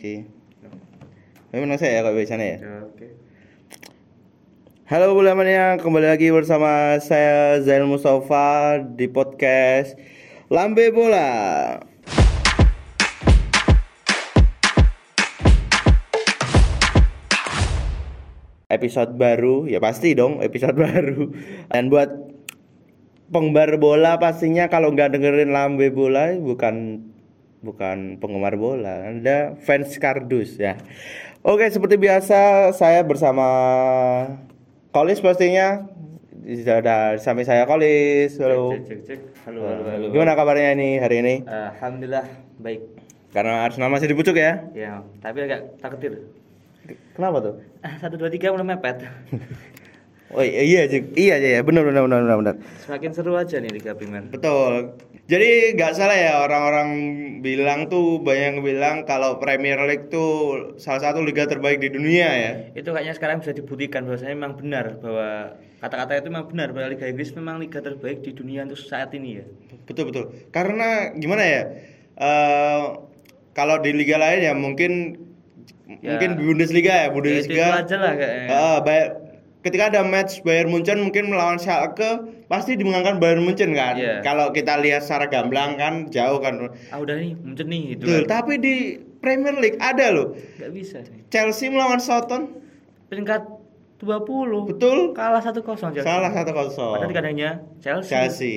Oke. Memang saya ya kok biasanya ya. Ya, oke. Halo bulamania, kembali lagi bersama saya Zainal Mustafa di podcast Lambe Bola. Episode baru, ya pasti dong episode baru. Dan buat penggemar bola pastinya kalau nggak dengerin Lambe Bola bukan bukan penggemar bola, Anda fans kardus ya. Oke, seperti biasa saya bersama Kolis pastinya ada sampai saya Kolis. Halo. Cek, cek, cek. Halo, halo, halo. Gimana kabarnya nih hari ini? Alhamdulillah baik. Karena Arsenal masih dipucuk ya. Ya, tapi agak takdir. Kenapa tuh? Ah, satu dua tiga mulai mepet. Oh iya iya iya iya benar benar benar benar benar. Semakin seru aja nih Liga Primer. Betul. Jadi nggak salah ya orang-orang bilang tuh banyak yang bilang kalau Premier League tuh salah satu liga terbaik di dunia ya. Itu kayaknya sekarang bisa dibuktikan bahwasanya memang benar bahwa kata-kata itu memang benar bahwa Liga Inggris memang liga terbaik di dunia untuk saat ini ya. Betul betul. Karena gimana ya? eh kalau di liga lain ya mungkin Ya. mungkin Bundesliga ya, Ya, itu, Bundesliga. itu aja lah kayaknya. Bayer- ketika ada match Bayern Munchen mungkin melawan Schalke pasti dimenangkan Bayern Munchen kan. Iya. Kalau kita lihat secara gamblang kan jauh kan. Ah udah nih, muncul nih itu. Betul, kan. tapi di Premier League ada loh. Nggak bisa nih. Chelsea melawan Southampton. Peringkat 20. Betul. Kalah 1-0 Chelsea. Salah 1-0. Padahal kandangnya Chelsea. Chelsea.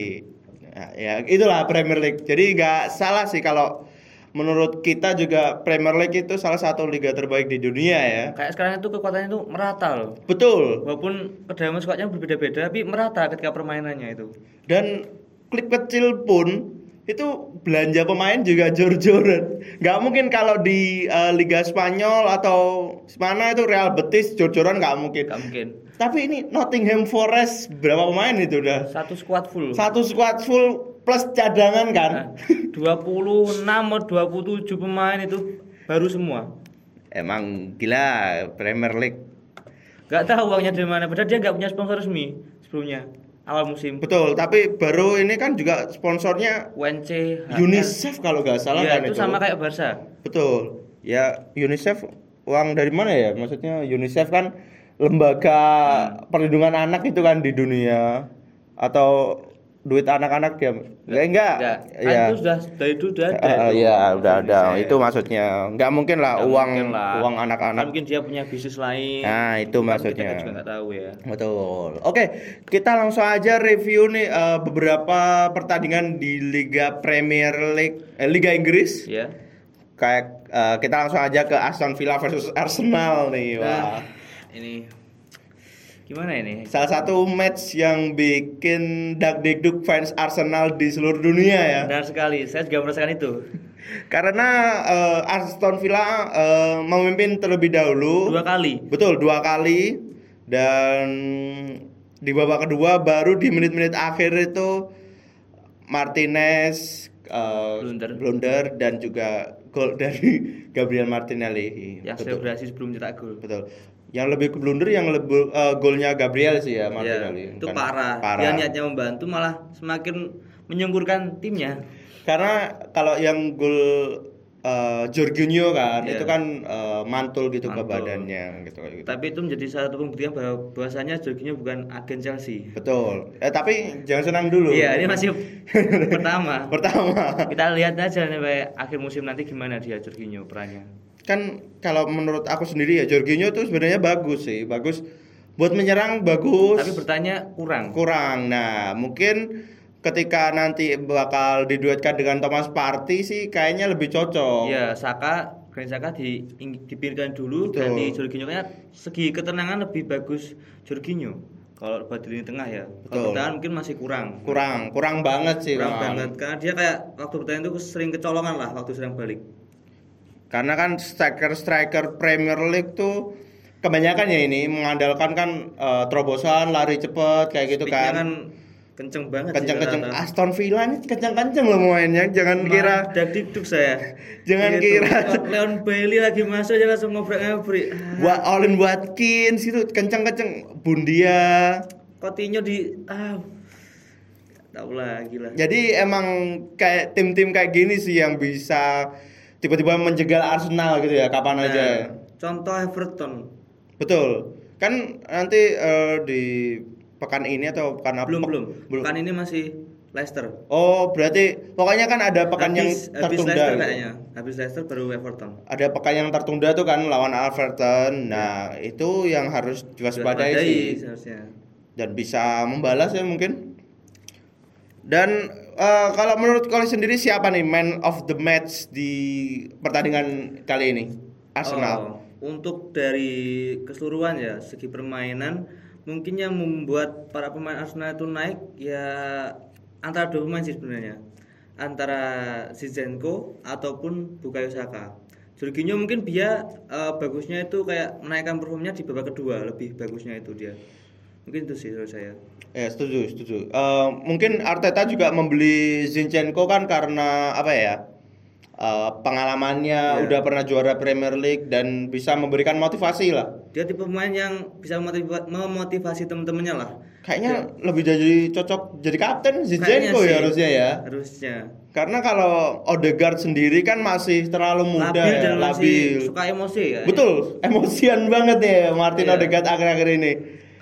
Ya, ya, itulah Premier League. Jadi nggak salah sih kalau menurut kita juga Premier League itu salah satu liga terbaik di dunia ya. Kayak sekarang itu kekuatannya itu merata loh. Betul. Walaupun kedalaman squadnya berbeda-beda, tapi merata ketika permainannya itu. Dan klub kecil pun itu belanja pemain juga jor-joran. Nggak mungkin kalau di eh, Liga Spanyol atau mana itu Real Betis jor-joran nggak mungkin. Gak mungkin. Tapi ini Nottingham Forest berapa pemain itu udah? Satu squad full. Satu squad full plus cadangan kan? Nah, 26 atau 27 pemain itu baru semua. Emang gila Premier League. Gak tahu uangnya dari mana. Padahal dia nggak punya sponsor resmi sebelumnya. Awal musim. Betul, tapi baru ini kan juga sponsornya UNC. HL. UNICEF kalau nggak salah Iya, kan itu sama kayak Barca. Betul. Ya UNICEF uang dari mana ya? Maksudnya UNICEF kan lembaga Hmm. perlindungan anak itu kan di dunia atau duit anak-anak ya? Enggak, enggak. Enggak. Kan Ya. itu sudah dari itu sudah ada. Itu. Iya, udah ada. UNICEF. Itu maksudnya. Nggak mungkin lah Nggak uang mungkin lah. uang Kan anak-anak. mungkin dia punya bisnis lain. Nah, itu maksudnya. Kita juga nggak tahu ya. Betul. Oke, kita langsung aja review nih eh, beberapa pertandingan di Liga Premier League, eh, Liga Inggris. Ya. Kayak eh, kita langsung aja ke Aston Villa versus Arsenal nih. Wah. Nah, ini gimana ini? Salah satu match yang bikin dak dikduk fans Arsenal di seluruh dunia ya. Benar sekali. Saya juga merasakan itu. Karena eh, Aston Villa eh, memimpin terlebih dahulu. Dua kali. Betul, dua kali dan di babak kedua baru di menit-menit akhir itu Martinez eh, Blunder. blunder dan juga gol dari Gabriel Martinelli. Yang betul. selebrasi sebelum cetak gol. Betul. Yang lebih ke blunder yang lebih eh, golnya Gabriel sih ya Martinelli. Ya, itu Kan parah. Parah. Dia niatnya membantu malah semakin menyungkurkan timnya. Karena kalau yang gol eh, Jorginho kan Iya. itu kan eh, mantul gitu ke Mantul. badannya gitu gitu. Tapi itu menjadi salah satu pembuktian bahwa bahwasanya Jorginho bukan agen Chelsea. Betul. Eh tapi jangan senang dulu. Iya, ini masih pertama. Pertama. Kita lihat aja sampai akhir musim nanti gimana dia Jorginho perannya. Kan kalau menurut aku sendiri ya Jorginho tuh sebenarnya bagus sih, bagus buat menyerang bagus. Tapi bertanya kurang. kurang. Nah, mungkin ketika nanti bakal diduetkan dengan Thomas Partey sih kayaknya lebih cocok. Iya, Saka Granit Saka di dipinggirkan dulu Betul. ganti Jorginho kayaknya segi ketenangan lebih bagus Jorginho. Kalau buat di lini tengah ya. Kalau bertahan mungkin masih kurang. Kurang, kurang banget sih. kurang banget karena dia kayak waktu bertahan itu sering kecolongan lah waktu sedang balik. Karena kan striker-striker Premier League tuh kebanyakan ya ini mengandalkan kan eh, terobosan, lari cepet kayak gitu Speednya kan. kenceng banget sih Kenceng-kenceng rata-rata. Aston Villa ini kenceng-kenceng loh mainnya. Jangan kira dak dikduk saya. Jangan Gitu. kira- Leon Bailey lagi masuk aja langsung ngobrol-ngobrol. Ah, Wa Olin Watkins itu kenceng-kenceng Bundia. Coutinho di ah lagi lah. Jadi emang kayak tim-tim kayak gini sih yang bisa tiba-tiba menjegal Arsenal gitu ya kapan Nah, aja. Contoh Everton. Betul. Kan nanti eh, di pekan ini atau pekan apa? Belum Pek- belum. Pekan ini masih Leicester. Oh, berarti pokoknya kan ada pekan yang habis, habis tertunda. Leicester gitu. kayaknya. Habis Leicester baru Everton. Ada pekan yang tertunda tuh kan lawan Everton. Nah, itu yang harus diwaspadai Waspadai sih. seharusnya. Dan bisa membalas ya mungkin. Dan eh, kalau menurut kalian sendiri siapa nih man of the match di pertandingan kali ini? Arsenal. Oh, untuk dari keseluruhan ya segi permainan mungkin yang membuat para pemain Arsenal itu naik ya antara dua pemain sih sebenarnya antara Zinchenko ataupun Bukayo Saka. Jorginho mungkin dia eh, bagusnya itu kayak menaikkan performnya di babak kedua lebih bagusnya itu dia. Mungkin itu sih menurut saya. Ya setuju setuju. Eh, mungkin Arteta juga membeli Zinchenko kan karena apa ya? Eh, pengalamannya Iya. udah pernah juara Premier League dan bisa memberikan motivasi lah. Dia tipe pemain yang bisa memotiva- memotivasi teman-temannya lah. Kayaknya lebih jadi cocok jadi kapten Zinchenko ya harusnya ya. Harusnya. Karena kalau Odegaard sendiri kan masih terlalu muda labil ya, dan masih labil. suka emosi ya. Betul, emosian banget ya Martin Iya. Odegaard akhir-akhir ini.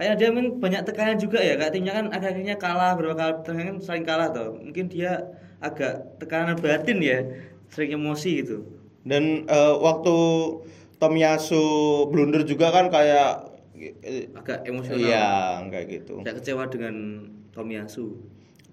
Kayak dia mungkin banyak tekanan juga ya, kayak timnya kan akhir-akhirnya kalah berapa kali pertandingan kan saling kalah tuh. Mungkin dia agak tekanan batin ya, sering emosi gitu. Dan eh, waktu Tomiyasu blunder juga kan kayak Agak emosional. Iya, kayak gitu. Tidak kecewa dengan Tomiyasu.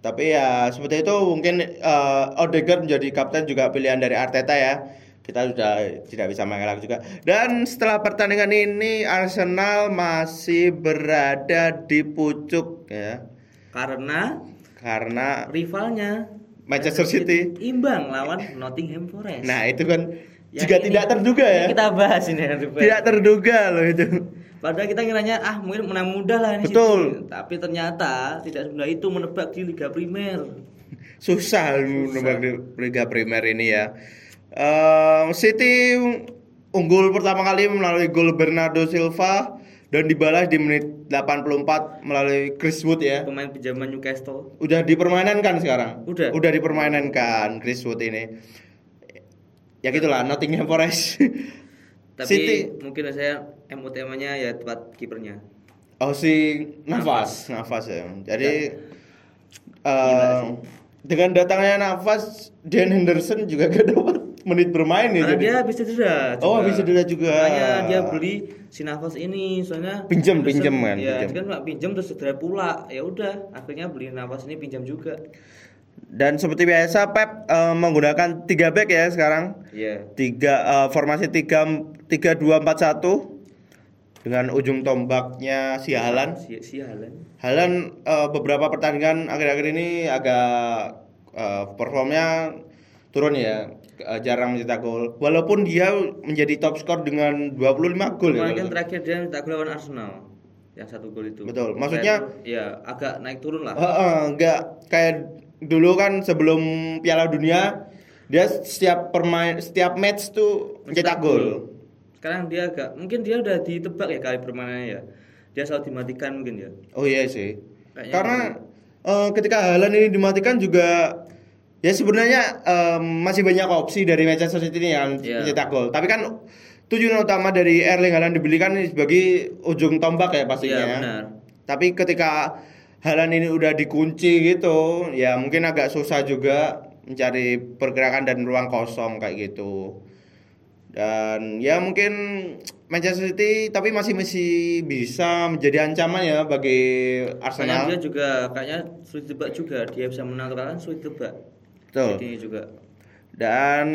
Tapi ya seperti itu mungkin eh, Odegaard menjadi kapten juga pilihan dari Arteta ya. Kita sudah tidak bisa mengelak juga. Dan setelah pertandingan ini Arsenal masih berada di pucuk ya. Karena Karena rivalnya Manchester City. imbang lawan Nottingham Forest. Nah, itu kan Yang juga ini- tidak terduga ya. Kita bahas ini. Tidak terduga loh itu. Padahal kita ngiranya ah mungkin menang mudah lah ini Betul. City. Tapi ternyata tidak semudah itu menebak di Liga Primer. Susah menebak di Liga Primer ini ya. Eh, City unggul pertama kali melalui gol Bernardo Silva dan dibalas di menit 84 melalui Chris Wood ya. Pemain pinjaman Newcastle. Udah dipermainkan sekarang. Udah. Udah dipermainkan Chris Wood ini. Ya gitulah Nottingham Forest. Tapi City. mungkin saya MO temanya ya tempat kipernya. Oh si nafas, nafas ya. Jadi eh, dengan datangnya nafas, Dan Henderson juga gak dapat menit bermain ya. Karena jadi. dia habis cedera. Oh, juga. habis cedera juga. Makanya dia beli si nafas ini soalnya Pinjam, pinjam kan, Ya, pinjam. kan cuma pinjam terus cedera pula. Ya udah, akhirnya beli nafas ini pinjam juga. Dan seperti biasa Pep eh, menggunakan 3 back ya sekarang. Iya. Tiga eh, formasi 3 3 2 4 1 dengan ujung tombaknya si Halan. Si, si Haaland. Halan eh, beberapa pertandingan akhir-akhir ini agak eh, performnya turun ya, Eh, jarang mencetak gol. Walaupun dia menjadi top skor dengan 25 gol ya. Kemarin terakhir dia tak gol lawan Arsenal. Yang satu gol itu. Betul. Maksudnya- Kayak- ya agak naik turun lah. Heeh, enggak kayak dulu kan sebelum Piala Dunia dia setiap permain setiap match tuh mencetak gol. Sekarang dia agak mungkin dia udah ditebak ya kali permainannya ya. Dia selalu dimatikan mungkin ya. Oh iya sih. Kayaknya Karena eh, ketika Haaland ini dimatikan juga ya sebenarnya em, masih banyak opsi dari Manchester City ini yang Iya. mencetak gol. Tapi kan tujuan utama dari Erling Haaland dibelikan sebagai ujung tombak ya pastinya. Iya benar. Tapi ketika Haaland ini udah dikunci gitu, ya mungkin agak susah juga mencari pergerakan dan ruang kosong kayak gitu. Dan ya mungkin Manchester City tapi masih masih bisa menjadi ancaman ya bagi Kayaknya Arsenal. dia juga kayaknya sulit tebak juga. Dia bisa menang kan sulit tebak. Betul. Jadi juga. Dan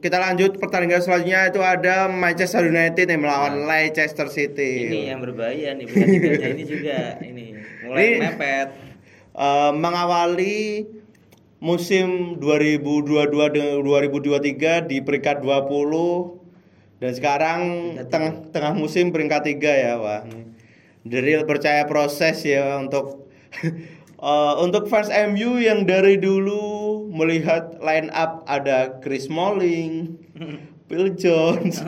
kita lanjut pertandingan selanjutnya itu ada Manchester United yang melawan Leicester City. Ini yang berbahaya nih bukan ini juga ini mulai Ini- mepet. Eh, mengawali musim 2022 dengan 2023 di peringkat 20 dan sekarang tengah tengah musim peringkat 3 ya wah The real percaya proses ya untuk eh, untuk fans MU yang dari dulu melihat line up ada Chris Smalling, Phil Jones,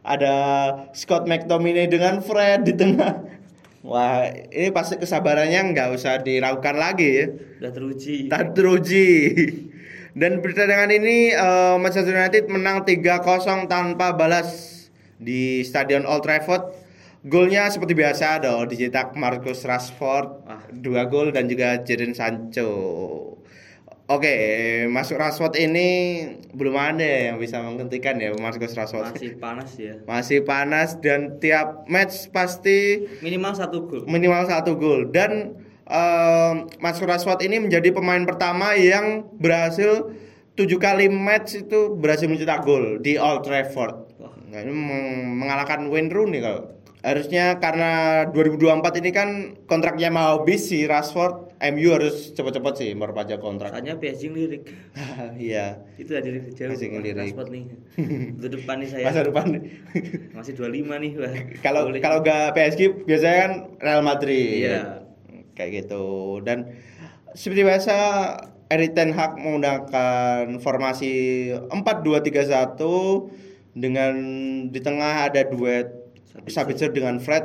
ada Scott McTominay dengan Fred di tengah. Wah, ini pasti kesabarannya nggak usah diragukan lagi ya. Udah teruji. Tak teruji. Dan pertandingan ini eh, Manchester United menang 3-0 tanpa balas di Stadion Old Trafford. Golnya seperti biasa dong dicetak Marcus Rashford Wah. dua gol dan juga Jadon Sancho. Oke, masuk Rashford ini belum ada yang bisa menghentikan ya Marcus Rashford. Masih panas ya. Masih panas dan tiap match pasti Minimal satu gol. minimal satu gol dan eh, Marcus Rashford ini menjadi pemain pertama yang berhasil tujuh kali match itu berhasil mencetak gol di Old Trafford. Wah. Nah, ini meng- mengalahkan Wayne Rooney kalau harusnya karena 2024 ini kan kontraknya mau habis si Rashford MU harus cepet-cepet sih memperpanjang kontrak. Saatnya PSG ngelirik. Iya. Itu aja dari jauh. PSG ngelirik. Transport nih. Itu depan nih saya. Masa depan Masih 25 nih, Wah. kalau kalau nggak PSG biasanya kan Real Madrid. Iya. Kayak gitu. Dan seperti biasa Erik Ten Hag menggunakan formasi 4-2-3-1 dengan di tengah ada duet Sabitzer. Sabitzer dengan Fred.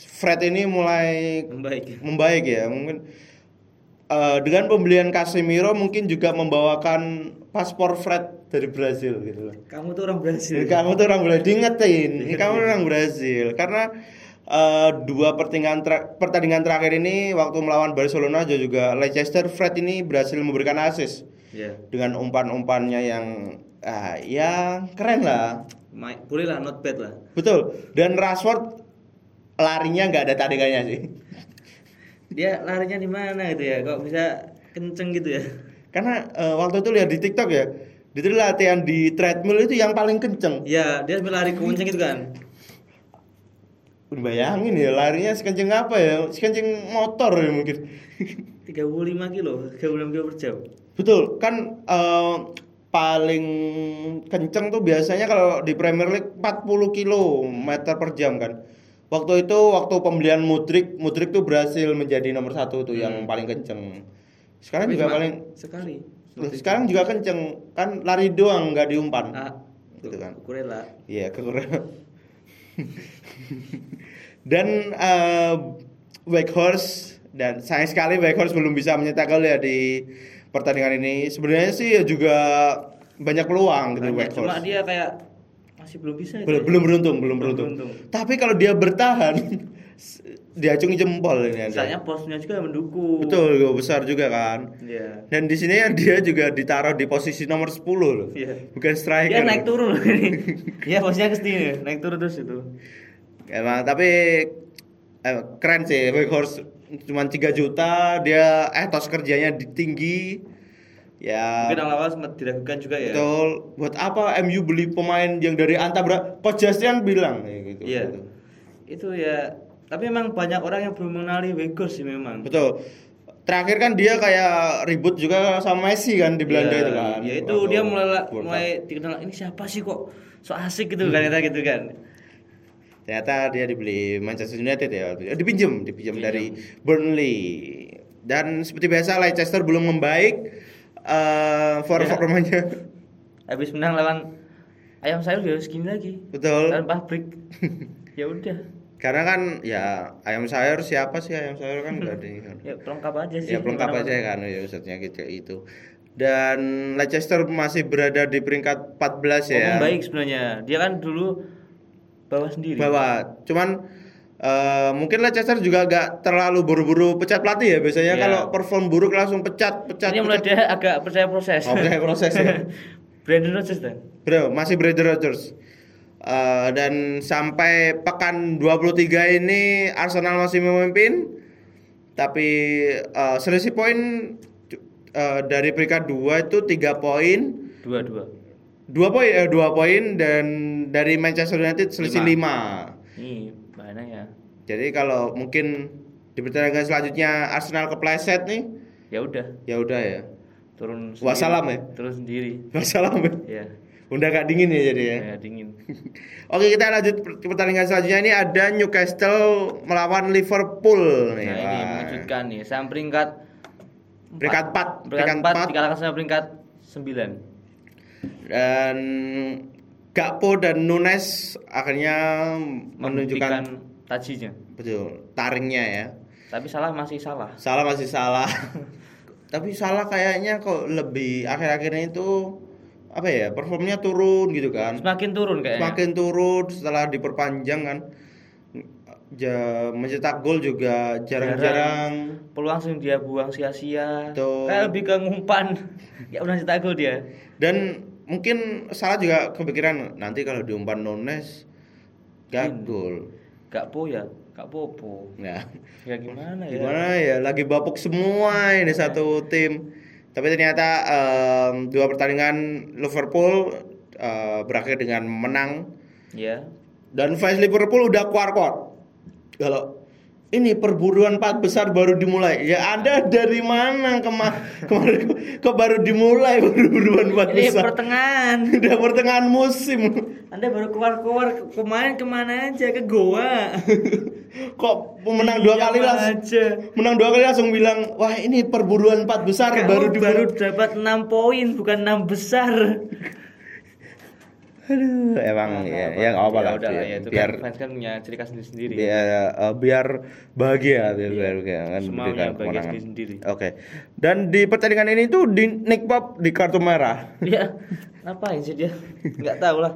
Fred ini mulai membaik. membaik ya mungkin eh, dengan pembelian Casemiro mungkin juga membawakan paspor Fred dari Brazil gitu loh. Kamu tuh orang Brasil. Jadi kamu tuh orang Brazil diingetin, ini kamu orang Brazil karena eh, dua pertandingan tra- pertandingan terakhir ini waktu melawan Barcelona juga Leicester Fred ini berhasil memberikan assist Ya. dengan umpan-umpannya yang ah, ya keren lah. Ma- Boleh lah not bad lah. Betul. Dan Rashford larinya nggak ada tandingannya sih. Dia larinya di mana gitu ya? Kok bisa kenceng gitu ya? Karena eh, waktu itu lihat di TikTok ya, itu latihan di treadmill itu yang paling kenceng. Ya, dia sambil lari kenceng gitu kan. Udah bayangin ya larinya sekenceng apa ya? Sekenceng motor ya mungkin. 35 kilo, 36 kilo per jam. Betul, kan eh, paling kenceng tuh biasanya kalau di Premier League 40 km per jam kan. Waktu itu waktu pembelian Mudrik, Mudrik tuh berhasil menjadi nomor satu tuh yang paling kenceng. Sekarang Tapi juga paling sekali. Loh, sekarang juga kenceng kan lari doang nggak diumpan. ah, Gitu kan. Kurela. Iya kekurangan. dan eh Weghorst dan sayang sekali Weghorst belum bisa mencetak gol ya di pertandingan ini. Sebenarnya sih ya juga banyak peluang gitu Banyak, Cuma dia kayak masih belum bisa Belum, ya. belum beruntung, belum Belum beruntung. beruntung. Tapi kalau dia bertahan diacungi jempol ini ada. Misalnya posnya juga mendukung. Betul, gol besar juga kan. Iya. Dan di sini ya dia juga ditaruh di posisi nomor 10 loh. Iya. Bukan striker. Dia naik turun loh ini. Iya, posnya ke sini, naik turun terus itu. Emang tapi eh, keren sih Weghorst cuma 3 juta dia etos kerjanya tinggi ya Mungkin awal-awal sempat diragukan juga ya. betul buat apa MU beli pemain yang dari Antabra Justin bilang kayak gitu Iya. Itu ya, tapi memang banyak orang yang belum mengenali Weghorst sih memang. betul terakhir kan dia kayak ribut juga sama Messi kan di Belanda Iya, itu kan Ya itu dia mulai mulai dikenal ini siapa sih kok so asik gitu kan kata gitu kan. Ternyata dia dibeli Manchester United ya waktu itu. Eh, dipinjem dipinjem Pinjam. dari Burnley dan seperti biasa Leicester belum membaik eh Ya. performanya Habis menang lawan ayam sayur harus gini lagi. betul Lawan pabrik. ya udah. Karena kan ya ayam sayur siapa sih ayam sayur kan enggak ada kan. Ya pelengkap aja sih. Ya pelengkap aja kan ya maksudnya gitu itu. Dan Leicester masih berada di peringkat 14 Oh, ya. baik sebenarnya. Dia kan dulu bawa sendiri. Bawah. Cuman eh, mungkin Leicester juga agak terlalu buru-buru pecat pelatih ya biasanya Iya. kalau perform buruk langsung pecat pecat. Ini mulai dia agak percaya proses. Oh, percaya proses ya. Brandon Rodgers dan. Bro, masih Brandon Rodgers. Eh, dan sampai pekan 23 ini Arsenal masih memimpin. Tapi eh, selisih poin eh, dari peringkat 2 itu 3 poin. Dua-dua. 2 poin eh, 2 poin dan dari Manchester United selisih 5. Nih, mana ya? Jadi kalau mungkin di pertandingan selanjutnya Arsenal kepleset nih, Ya udah, ya udah ya. turun sendiri. Wassalam ya? Turun sendiri. Masalah. Ya, Udah gak dingin ya jadi ya. ya dingin. Oke kita lanjut ke pertandingan selanjutnya ini ada Newcastle melawan Liverpool nih. Nah, ini mengejutkan nih. Sama peringkat Peringkat 4, peringkat peringkat 4 4 dikalahkan sama peringkat 9. Dan Gakpo dan Nunes akhirnya menunjukkan tajinya. betul taringnya ya. Tapi salah masih salah. Salah masih salah. tapi salah kayaknya kok lebih akhir-akhirnya itu apa ya performnya turun gitu kan Semakin turun kayaknya. semakin turun setelah diperpanjang kan ja, mencetak gol juga jarang-jarang peluang langsung dia buang sia-sia. Kayak lebih ke ngumpan. ya udah cetak gol dia. dan mungkin salah juga kepikiran nanti kalau diumpan Nunes gak gol Gak po ya, gak popo. nah Ya gimana ya? gimana ya lagi bapuk semua ini satu tim tapi ternyata em, dua pertandingan Liverpool eh, berakhir dengan menang Ya. dan fans Liverpool udah kuar-kuar kalau ini perburuan empat besar baru dimulai ya anda dari mana kema kemarin kok baru dimulai perburuan empat Ini besar pertengahan. udah pertengahan musim Anda baru keluar-keluar kemarin ke mana aja ke Goa. kok pemenang dua Diam kali langsung aja. menang dua kali langsung bilang wah ini perburuan empat besar Kamu baru baru dimulai dapat 6 poin bukan 6 besar. Aduh, emang ya, ya nggak apa lah. udah ya itu biar, kan fans kan punya ciri khas sendiri sendiri. biar, eh, biar bahagia, biar, biar, biar kan bahagia kemenangan. sendiri-sendiri. Oke. Dan di pertandingan ini tuh di Nick Pop di kartu merah. Dia ngapain sih dia? Nggak tahu lah.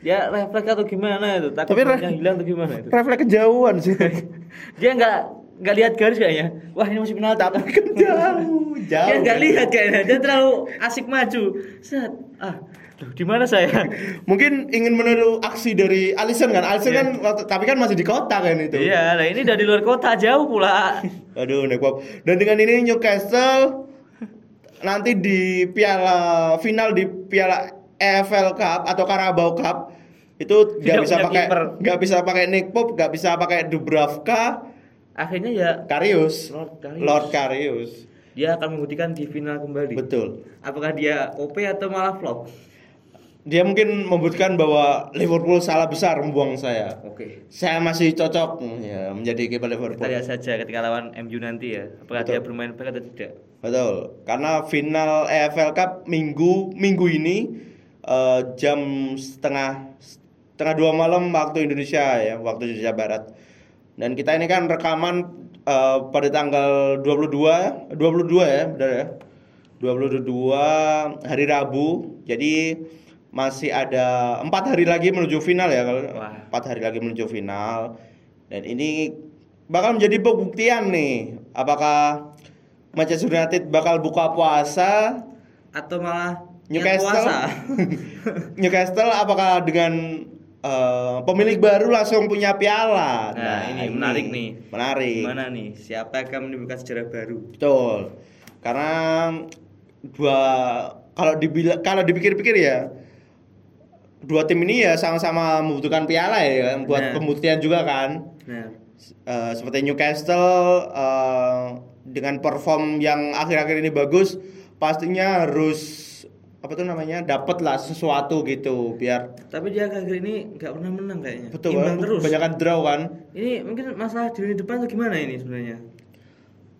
Dia refleks atau gimana itu? Takut Tapi hilang atau gimana itu? Refleks kejauhan sih. Dia nggak nggak lihat garis kayaknya. Wah ini masih penalti. Tapi kan jauh, jauh. Dia nggak lihat kayaknya. Dia terlalu asik maju. Set. Ah, di mana saya? Mungkin ingin meniru aksi dari Alisson kan. Alisson Iya. kan tapi kan masih di kota kan itu. Iya, lah ini dari luar kota jauh pula. Aduh, Nick Pop. Dan dengan ini Newcastle nanti di piala final di piala EFL Cup atau Carabao Cup itu nggak bisa pakai nggak bisa pakai Nick Pop, nggak bisa pakai Dubravka, Akhirnya ya Karius, Lord Karius. Lord Karius. dia akan membuktikan di final kembali. Betul. Apakah dia OP atau malah flop? Dia mungkin membuktikan bahwa Liverpool salah besar membuang saya. Oke. Saya masih cocok ya, menjadi kiper Liverpool. Kita lihat saja ketika lawan MU nanti ya. Apakah Betul. dia bermain baik atau tidak? Betul, karena final EFL Cup minggu minggu ini eh, jam setengah setengah dua malam waktu Indonesia ya, waktu Indonesia Barat. Dan kita ini kan rekaman eh, pada tanggal 22 22 ya, benar ya. 22 hari Rabu. Jadi masih ada empat hari lagi menuju final ya kalau empat hari lagi menuju final dan ini bakal menjadi pembuktian nih apakah Manchester United bakal buka puasa Atau malah Newcastle? Newcastle apakah dengan eh, pemilik baru langsung punya piala Nah, ini menarik nih. menarik Gimana nih? Siapa yang akan menimbulkan sejarah baru? betul karena dua kalau dibilang kalau dipikir-pikir ya dua tim ini ya sama-sama membutuhkan piala ya buat Nah. pembuktian juga kan Nah, Eh, seperti Newcastle eh, dengan perform yang akhir-akhir ini bagus pastinya harus apa tuh namanya dapat lah sesuatu gitu biar tapi dia akhir ini nggak pernah menang kayaknya. betul Imbang kan? terus. Kebanyakan draw kan Ini mungkin masalah di lini depan atau gimana ini sebenarnya?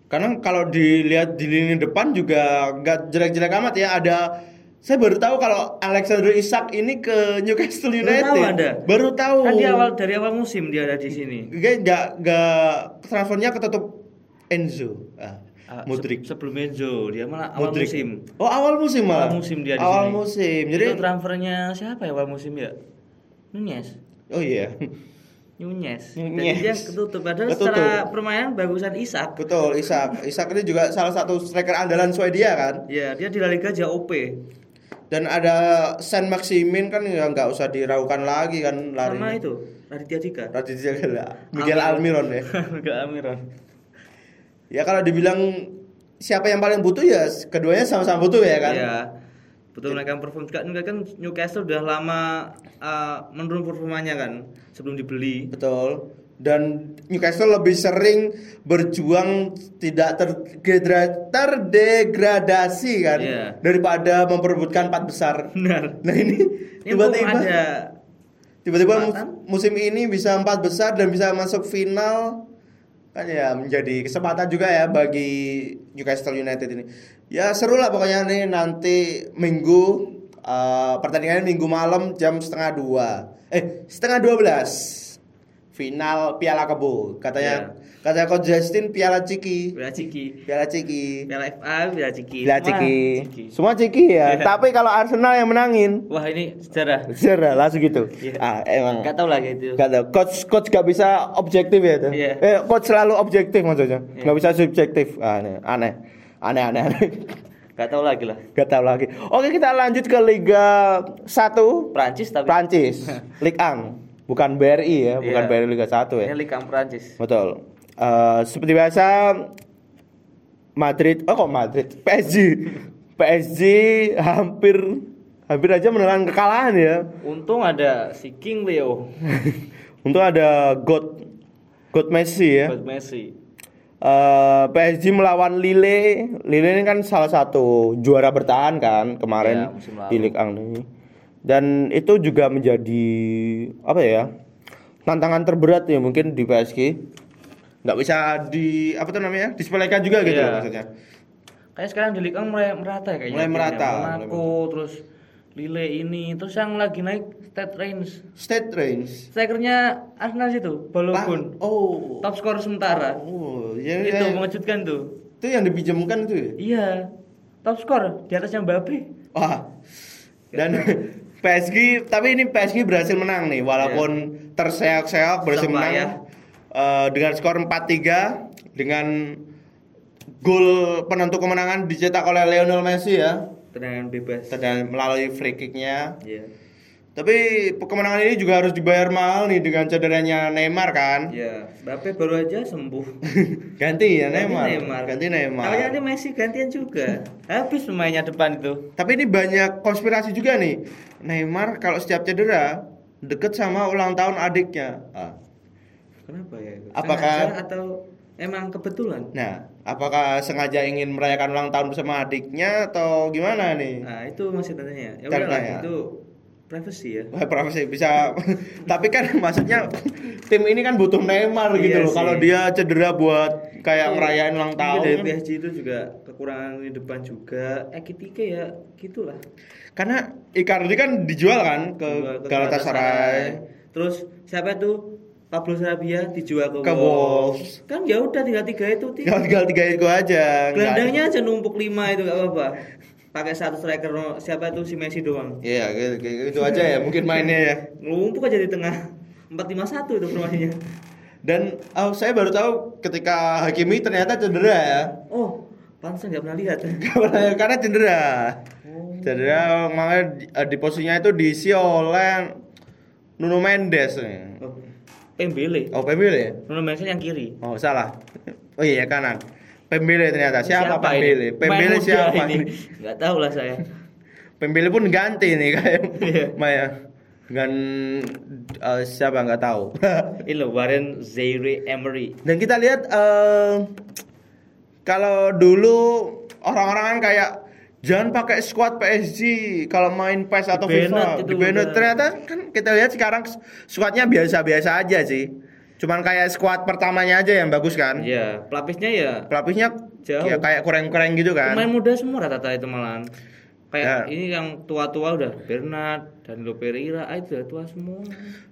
karena kalau dilihat di lini depan juga nggak jelek-jelek amat ya ada saya baru tahu kalau Alexander Isak ini ke Newcastle Baru United tahu Anda? baru tahu Kan di awal dari awal musim dia ada di sini. Nggak- nggak nggak transfernya ketutup Enzo ah, Ah, Mudrik se- sebelum Enzo dia malah awal Mudrik. musim. Oh awal musim malah. Awal musim dia di Awal sini. musim. Jadi itu transfernya siapa ya awal musim ya? Nunez. oh iya. Nunez. Nunez. Jadi dia ketutup. Padahal Ketutup. secara permainan bagusan Isak. Betul, Isak. Isak ini juga salah satu striker andalan Swedia kan. Ya, dia di La Liga aja OP. Dan ada Saint Maximin kan ya nggak usah diragukan lagi kan Sama larinya. itu, Raditya Dika. Raditya Dika. Miguel Almiron ya. Enggak Amiron. Ya kalau dibilang siapa yang paling butuh ya keduanya sama-sama butuh ya kan. Iya. Betul mereka perform juga Enggak kan Newcastle udah lama uh, menurun performanya kan sebelum dibeli. Betul. Dan Newcastle lebih sering berjuang tidak tergedra- terdegradasi kan Iya. daripada memperebutkan empat besar. Benar. Nah ini tiba-tiba ada tiba-tiba musim ini bisa empat besar dan bisa masuk final kan ya menjadi kesempatan juga ya bagi Newcastle United ini. Ya seru lah pokoknya nih nanti minggu eh, pertandingannya minggu malam jam setengah dua eh setengah dua belas final Piala Kebo katanya Kata Coach Justin Piala Ciki. Piala Ciki. Piala Ciki. Piala FA, Piala Ciki. Piala Ciki. Ciki. Semua Ciki ya. Iya. Tapi kalau Arsenal yang menangin, Wah, ini sejarah. sejarah langsung gitu. Iya. Ah, emang. Enggak tahu lagi itu. Gak tahu. Coach coach gak bisa objektif ya itu. Iya. Eh, coach selalu objektif maksudnya. Iya. Gak bisa subjektif. Ah, aneh. Aneh. Aneh aneh. aneh. Enggak tahu lagi lah. Gak tahu lagi. Oke, kita lanjut ke Liga 1 Prancis tapi Prancis. Ligue 1. Bukan BRI ya, bukan Iya. BRI Liga 1 ya. ini Liga Prancis. Betul. Eh, seperti biasa Madrid, oh kok Madrid? PSG. PSG hampir hampir aja menelan kekalahan ya. Untung ada si King Leo Untuk ada God God Messi ya. buat Messi. Eh, PSG melawan Lille. Lille ini kan salah satu juara bertahan kan Ya, kemarin lalu. di Ligue 1 ini. Dan itu juga menjadi apa ya? Tantangan terberat ya mungkin di PSG. Nggak bisa di apa tuh namanya? disepelekan juga gitu Iya. maksudnya. Kayak sekarang di Liga mulai merata ya kayaknya. Mulai merata, Monaco, terus Lille ini, terus yang lagi naik State Range. State range. Strikernya Arsenal situ, Balogun. Oh. Top skor sementara. Oh, ya, itu ya. mengejutkan tuh. Itu yang dipinjamkan itu ya? Iya. Top skor di atasnya Mbappe. Wah. Dan PSG, tapi ini PSG berhasil menang nih walaupun terseok-seok berhasil Susah menang payah. eh, dengan skor 4-3 dengan gol penentu kemenangan dicetak oleh Lionel Messi ya. Tendangan bebas. Dan melalui free kicknya. Iya. Tapi kemenangan ini juga harus dibayar mahal nih dengan cederanya Neymar kan. Iya, Mbappe baru aja sembuh. Ganti ya Ganti Neymar. Ganti Neymar. Kalau nanti Messi gantian juga. Habis pemainnya depan itu. Tapi ini banyak konspirasi juga nih. Neymar kalau setiap cedera deket sama ulang tahun adiknya. Ah. Kenapa ya? itu? Apakah- Sengaja atau emang kebetulan? Nah, apakah sengaja ingin merayakan ulang tahun bersama adiknya atau gimana nih? Nah, itu masih tanya. Ya udahlah, itu privacy ya. Wah, profesi bisa. Tapi kan maksudnya tim ini kan butuh Neymar gitu Iya loh. Kalau dia cedera buat kayak ngerayain ulang Mungkin tahun. dari kan. PSG itu juga kekurangan di depan juga. Ekitike ya gitulah. Karena Icardi kan dijual kan ke, ke Galatasaray. Terus siapa itu? Pablo Sarabia dijual ke, Ke Wolves. Kan ya udah tinggal tiga itu. Tinggal tinggal tiga itu aja. Gelandangnya aja numpuk lima itu gak apa-apa. Pakai satu striker siapa itu si Messi doang. Iya, gitu, gitu, gitu aja ya mungkin mainnya ya. Numpuk aja di tengah. 451 itu permainannya. Dan oh, saya baru tahu ketika Hakimi ternyata cedera ya. Oh, pantesan nggak pernah lihat. Karena cedera. Oh. Cedera makanya di, eh, di posisinya itu diisi oleh Nuno Mendes nih. Oh, Pembele. Oh, Pembele ya? Nuno Mendes yang kiri. Oh, salah. Oh iya kanan. Pembele ternyata. Siapa, Pembele? ini? Pembele Pemain muda siapa ini? ini? Nggak tahu lah saya. Pembele pun ganti nih kayak. Maya. Dengan eh, siapa nggak tahu. Ini Warren Zaire Emery. Dan kita lihat eh, kalau dulu orang-orang kan kayak jangan pakai squad PSG kalau main PES atau Di FIFA. Di ternyata kan kita lihat sekarang squadnya biasa-biasa aja sih. Cuman kayak squad pertamanya aja yang bagus kan. Iya, pelapisnya ya Pelapisnya Jauh. ya kayak kurang-kurang gitu kan. pemain muda semua rata-rata itu malahan. Kayak Ya. ini yang tua-tua udah Bernard, Danilo Pereira, ah, itu udah tua semua.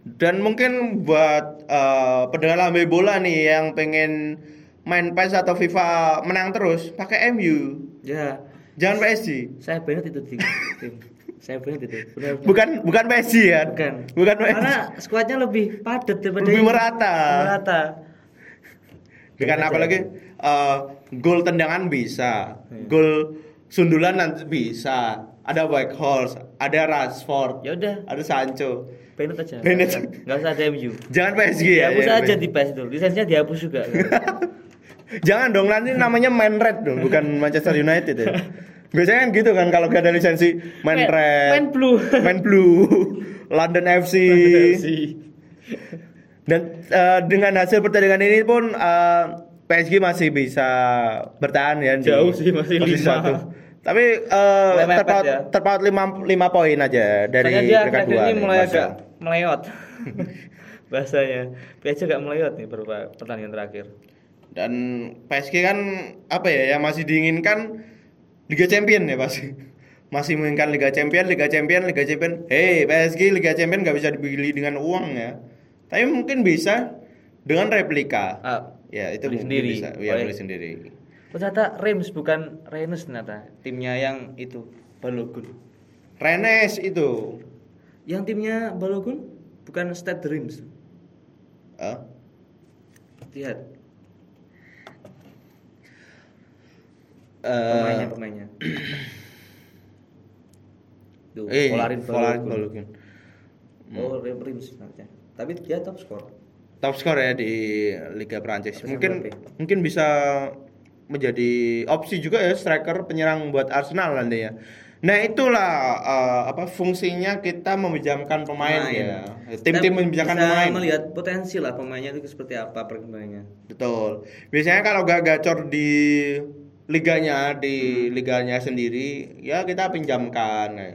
Dan mungkin buat eh, pendengar lambe bola nih yang pengen main PES atau FIFA menang terus, pakai MU. Ya, Jangan PSG. saya Bernard itu tim. Saya itu. Benar. Bukan bukan PSG ya. Bukan. Bukan PSG. Karena skuadnya lebih padat daripada Lebih merata. Merata. Dengan apalagi eh, gol tendangan bisa, Iya. gol sundulan nanti bisa. Ada Horse, ada Rashford, Ya udah, ada Sancho. Bernard aja. Bernard. Enggak usah ada MU. Jangan PSG ya. Dihapus ya, aja ya. di PES itu. Lisensinya dihapus juga. Jangan dong nanti namanya Man Red dong, bukan Manchester United ya. Biasanya kan gitu kan kalau gak ada lisensi Man Main- Red, main blue. Man Blue, London FC. Dan eh, dengan hasil pertandingan ini pun eh, PSG masih bisa bertahan ya di Jauh sih, masih lima. satu. Tapi mepet terpaut ya. terpaut lima, lima poin aja dari Soalnya dia dua ini mulai agak meleot. Bahasanya. PSG agak meleot nih beberapa pertandingan terakhir. Dan PSG kan apa ya yang masih diinginkan Liga Champion ya pasti. Masih menginginkan Liga Champion, Liga Champion, Liga Champion. Hei, PSG Liga Champion nggak bisa dibeli dengan uang ya. Tapi mungkin bisa dengan replika. Ah, Ya itu Beli sendiri. bisa. Ya beli sendiri. Oh, ternyata Reims bukan Rennes ternyata. Timnya yang itu Balogun. Rennes itu. Yang timnya Balogun bukan Stade Reims. Ah, Lihat eh, pemainnya pemainnya. Tuh, eh, Volarin Balogun. Balogun. Oh, Reims sebenarnya. Tapi dia top skor. Top skor ya di Liga Prancis. Mungkin mungkin bisa menjadi opsi juga ya striker penyerang buat Arsenal nanti ya. Nah itulah eh, apa fungsinya kita meminjamkan pemain, ya. Tim-tim meminjamkan pemain. melihat potensi lah pemainnya itu seperti apa perkembangannya. Betul. Biasanya kalau gak gacor di liganya, di liganya sendiri, ya kita pinjamkan. ya.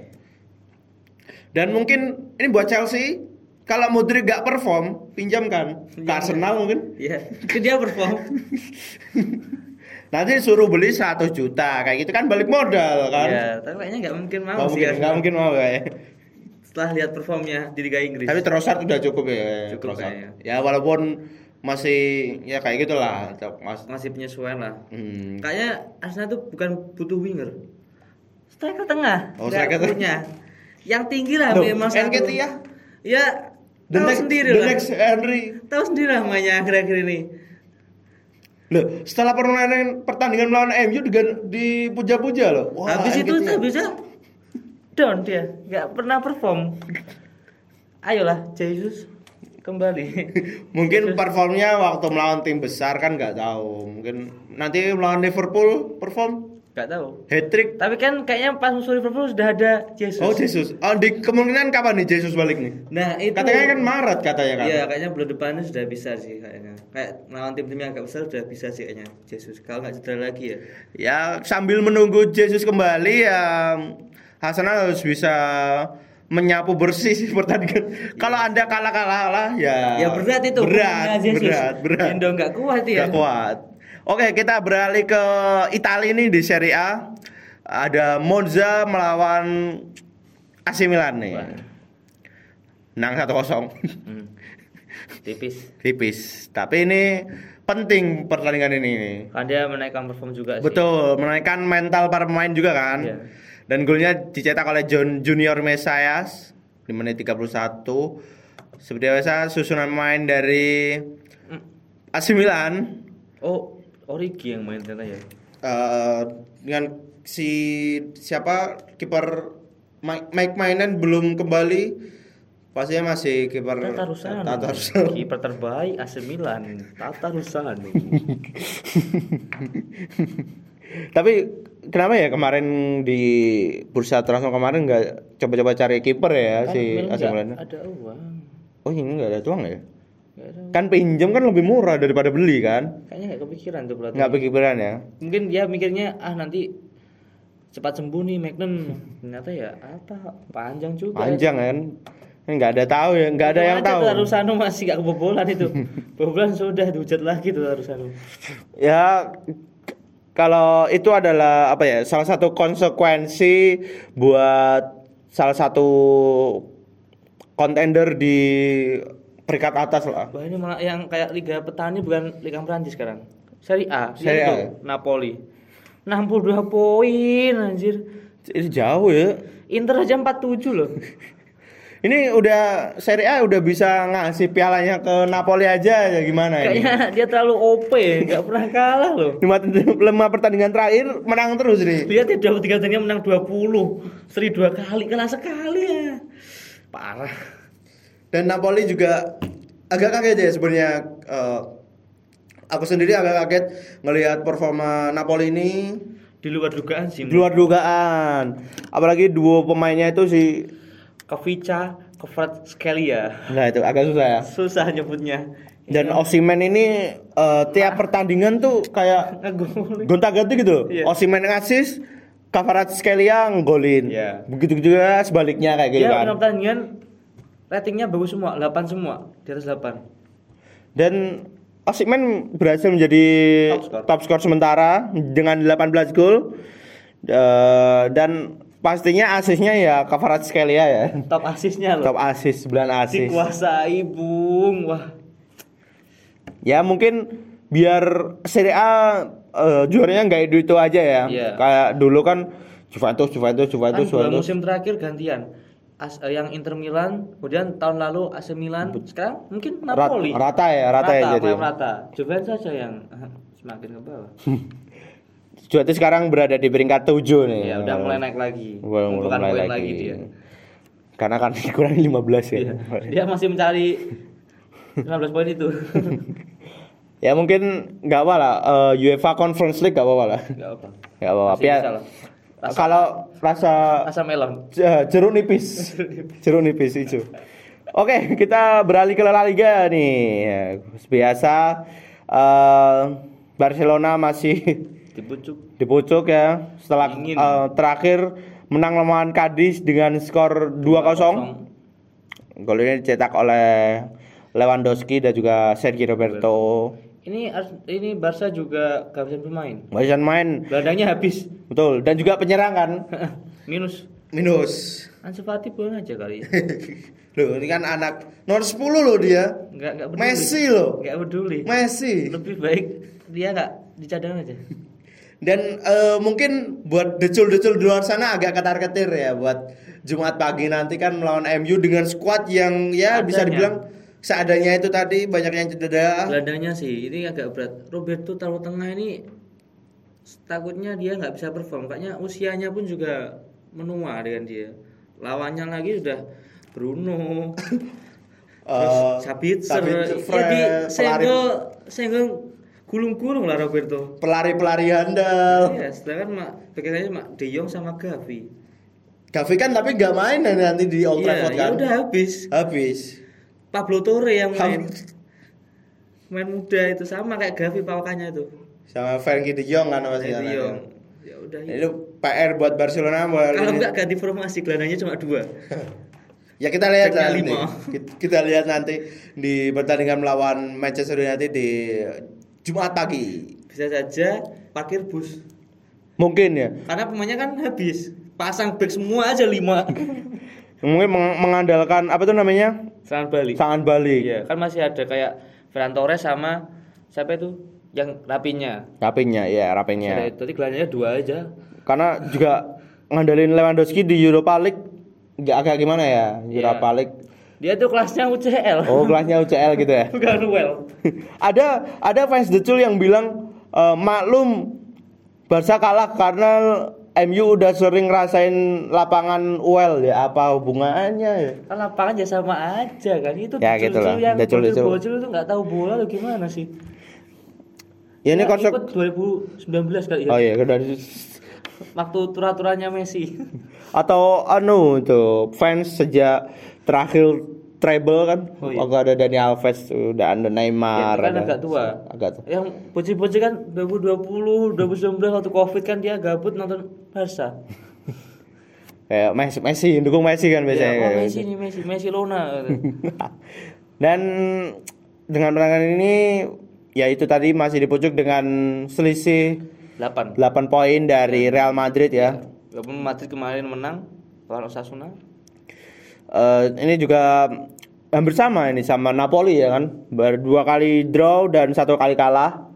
Dan mungkin ini buat Chelsea, kalau Modric gak perform, pinjamkan. Ke. Arsenal mungkin. Iya, itu dia perform. Nanti suruh beli 100 juta, kayak gitu kan balik modal kan. Iya, tapi kayaknya nggak mungkin mau Nggak sih. mungkin, nggak mungkin mau kayak. Setelah lihat performnya di Liga Inggris. Tapi Trossard udah cukup ya. Cukup Trossard. kayaknya. Ya walaupun masih ya kayak gitulah. Mas, masih penyesuaian lah. hmm. Kayaknya Arsenal tuh bukan butuh winger. Striker tengah. Oh, striker punya. Yang tinggi lah Loh, memang satu. NKT ya? Ya, The tahu next, sendiri the lah. next Henry. Tahu sendiri lah mainnya akhir-akhir ini. Loh, setelah permainan pertandingan melawan MU digan- dipuja-puja loh. Wah, habis itu NKT. tuh bisa down dia, nggak pernah perform. Ayolah, Jesus kembali. Mungkin performnya waktu melawan tim besar kan nggak tahu. Mungkin nanti melawan Liverpool perform Nggak tahu. hat trick. Tapi kan kayaknya pas musuh Liverpool sudah ada Jesus. Oh Jesus. Oh di kemungkinan kapan nih Jesus balik nih? Nah itu Katanya kan Maret katanya kan. Iya kayaknya bulan depannya sudah bisa sih kayaknya. Kayak melawan tim-tim yang agak besar sudah bisa sih kayaknya. Jesus kalau nggak cedera lagi ya. Ya sambil menunggu Jesus kembali ya Hasan harus bisa menyapu bersih sih pertandingan. Kalau anda kalah kalah lah ya. Ya berat itu. Berat, berat, berat. Indo nggak kuat ya. Nggak kuat. Oke kita beralih ke Italia nih di Serie A. Ada Monza melawan AC Milan nih. Menang 1-0. Hmm. Tipis. Tipis. Tapi ini penting pertandingan ini. Kan dia menaikkan perform juga sih. Betul, menaikkan mental para pemain juga kan. Iya. Dan golnya dicetak oleh John Junior Mesias di menit 31. Seperti biasa susunan pemain dari Hmm. AC Milan Oh, Origi yang main ternyata ya. eh, dengan si siapa kiper Mike, Mike Mainan belum kembali. Pastinya masih kiper Tata Rusano. Tata Rusano. Kiper terbaik AC Milan, Tata Rusano. Tapi kenapa ya kemarin di bursa transfer kemarin nggak coba-coba cari kiper ya Kan si AC Milan? Ada uang. Oh ini nggak ada tuang ya? Ada. Kan pinjam kan lebih murah daripada beli kan? Kayaknya nggak kepikiran tuh pelatih. Nggak pikiran ya? Mungkin dia mikirnya ah nanti cepat sembuh nih Magnen. Ternyata ya apa panjang juga. Panjang kan? Nggak ada tahu ya, nggak ada yang tahu. Tata Rusano masih gak kebobolan itu. Kebobolan sudah dihujat lagi tuh Tata Rusano. Ya kalau itu adalah apa ya? Salah satu konsekuensi buat salah satu kontender di peringkat atas lah. Wah ini malah yang kayak Liga Petani bukan Liga Prancis sekarang. Serie A, Serie A. A. Napoli. 62 poin anjir. Itu jauh ya. Inter aja 47 loh. Ini udah Serie A udah bisa ngasih pialanya ke Napoli aja ya gimana ini? Kayaknya dia terlalu OP, nggak pernah kalah loh. Lima, lima pertandingan terakhir menang terus nih. Lihat ya dua tiga pertandingan menang 20. Seri dua kali, kalah sekali ya. Parah. Dan Napoli juga agak kaget ya sebenarnya. eh, aku sendiri agak kaget ngelihat performa Napoli ini Di luar dugaan sih. di luar dugaan. Apalagi duo pemainnya itu si Kovica, Kvaratskhelia. Nah itu agak susah ya. Susah nyebutnya. Dan Osimen ini eh, tiap pertandingan tuh kayak gonta-ganti gitu. Iya. Osimen ngasis, Kvaratskhelia nggolin. Iya. Begitu juga sebaliknya kayak gitu Dia kan. pertandingan ratingnya bagus semua, 8 semua, di atas 8. Dan Osimhen berhasil menjadi Top skor. top sementara dengan 18 gol. Eh, dan pastinya asisnya ya Kvaratskhelia ya. Top asisnya loh. Top asis, 9 asis. Dikuasai, Bung. Wah. Ya mungkin biar Serie A eh, juaranya nggak itu itu aja ya. Iya. Kayak dulu kan Juventus, Juventus, kan Juventus, dua Juventus. musim terakhir gantian As- eh, yang Inter Milan kemudian tahun lalu AC Milan sekarang mungkin Napoli rata ya, rata, ya jadi. main rata Juventus saja yang semakin ke bawah Juventus sekarang berada di peringkat 7 nih. ya udah mulai naik lagi Mulai- mulai lagi. lagi dia Karena kan kurang 15 ya. Iya. dia masih mencari 15 poin itu ya mungkin nggak apa lah eh, UEFA Conference League nggak apa-apa lah. nggak apa Nggak apa-apa. Ya. Rasa- kalau rasa rasa melon jeruk nipis jeruk nipis hijau oke kita beralih ke La Liga nih ya, biasa eh, Barcelona masih di pucuk di pucuk ya. Setelah eh, terakhir menang lawan Cadiz dengan skor 2-0 gol ini dicetak oleh Lewandowski dan juga Sergio Roberto. Ini ini Barca juga kehabisan pemain. Barusan main gelandangnya habis. Betul. Dan juga penyerang kan? Minus. Minus. Ansu Fati pulang aja kali. Loh ini kan anak nomor 10 loh dia. Nggak nggak peduli. Messi loh. Nggak peduli. Messi. Lebih baik dia nggak dicadang aja dan eh, mungkin buat decul-decul di luar sana agak ketar-ketir ya buat Jumat pagi nanti kan melawan MU dengan squad yang ya bisa Adanya. dibilang seadanya itu tadi banyak yang cedera. Gelandangnya sih ini agak berat. Roberto taruh tengah ini takutnya dia nggak bisa perform. Kayaknya usianya pun juga menua dengan dia. Lawannya lagi udah Bruno. Eh, Sabitzer. Sabitzer, pelari- senggol senggol gulung-gulung lah Roberto pelari-pelari handal Iya, sedangkan mak pikirannya mak De Jong sama Gavi. Gavi kan tapi nggak main nanti di Old Iya, Trafford ya kan udah habis. habis Pablo Torre yang main main muda itu sama kayak Gavi pawakannya itu. sama Frankie De Jong kan masih De. Jong. Ya udah. itu PR buat Barcelona Kalau ini. enggak ganti formasi gelandangnya cuma dua. Ya kita lihat Backnya nanti. lima. Kita, kita lihat nanti di pertandingan melawan Manchester United di Jumat pagi. Bisa saja parkir bus. Mungkin ya. Karena pemainnya kan habis. Pasang back semua aja lima. Mungkin meng- mengandalkan apa tuh namanya? Serangan balik. Sangan balik. Iya, kan masih ada kayak Ferran Torres sama siapa itu yang rapinya. Rapinya ya, rapinya. itu, Tadi gelandangnya dua aja. Karena juga ngandelin Lewandowski di Europa League nggak agak gimana ya? Europa Iya. League. Dia tuh kelasnya UCL. Oh, kelasnya UCL gitu ya. Bukan well. ada ada fans Decul yang bilang eh, maklum Barca kalah karena MU udah sering ngerasain lapangan UL ya apa hubungannya ya? Kan lapangan ya sama aja kan. Itu Ya, gitu lah. yang bocil itu nggak tahu bola atau gimana sih? Ya ini Ya, konsep ikut 2019 kali ya. Oh iya dari Waktu turaturannya Messi. atau anu itu fans sejak terakhir treble kan Oh, iya. waktu ada Dani Alves udah ada Neymar Ya, kan ada- agak tua. agak tua. Yang bocil-bocil kan 2020, 2019 waktu Covid kan dia gabut nonton Barca. kayak Messi Messi dukung Messi kan biasanya Ya, oh, kayak Messi gitu. nih Messi, Messi Lona. dan dengan menangkan ini ya itu tadi masih dipucuk dengan selisih 8. 8 poin dari Real Madrid ya Walaupun Madrid kemarin menang lawan Osasuna. Eh, ini juga hampir sama ini sama Napoli ya kan berdua kali draw dan satu kali kalah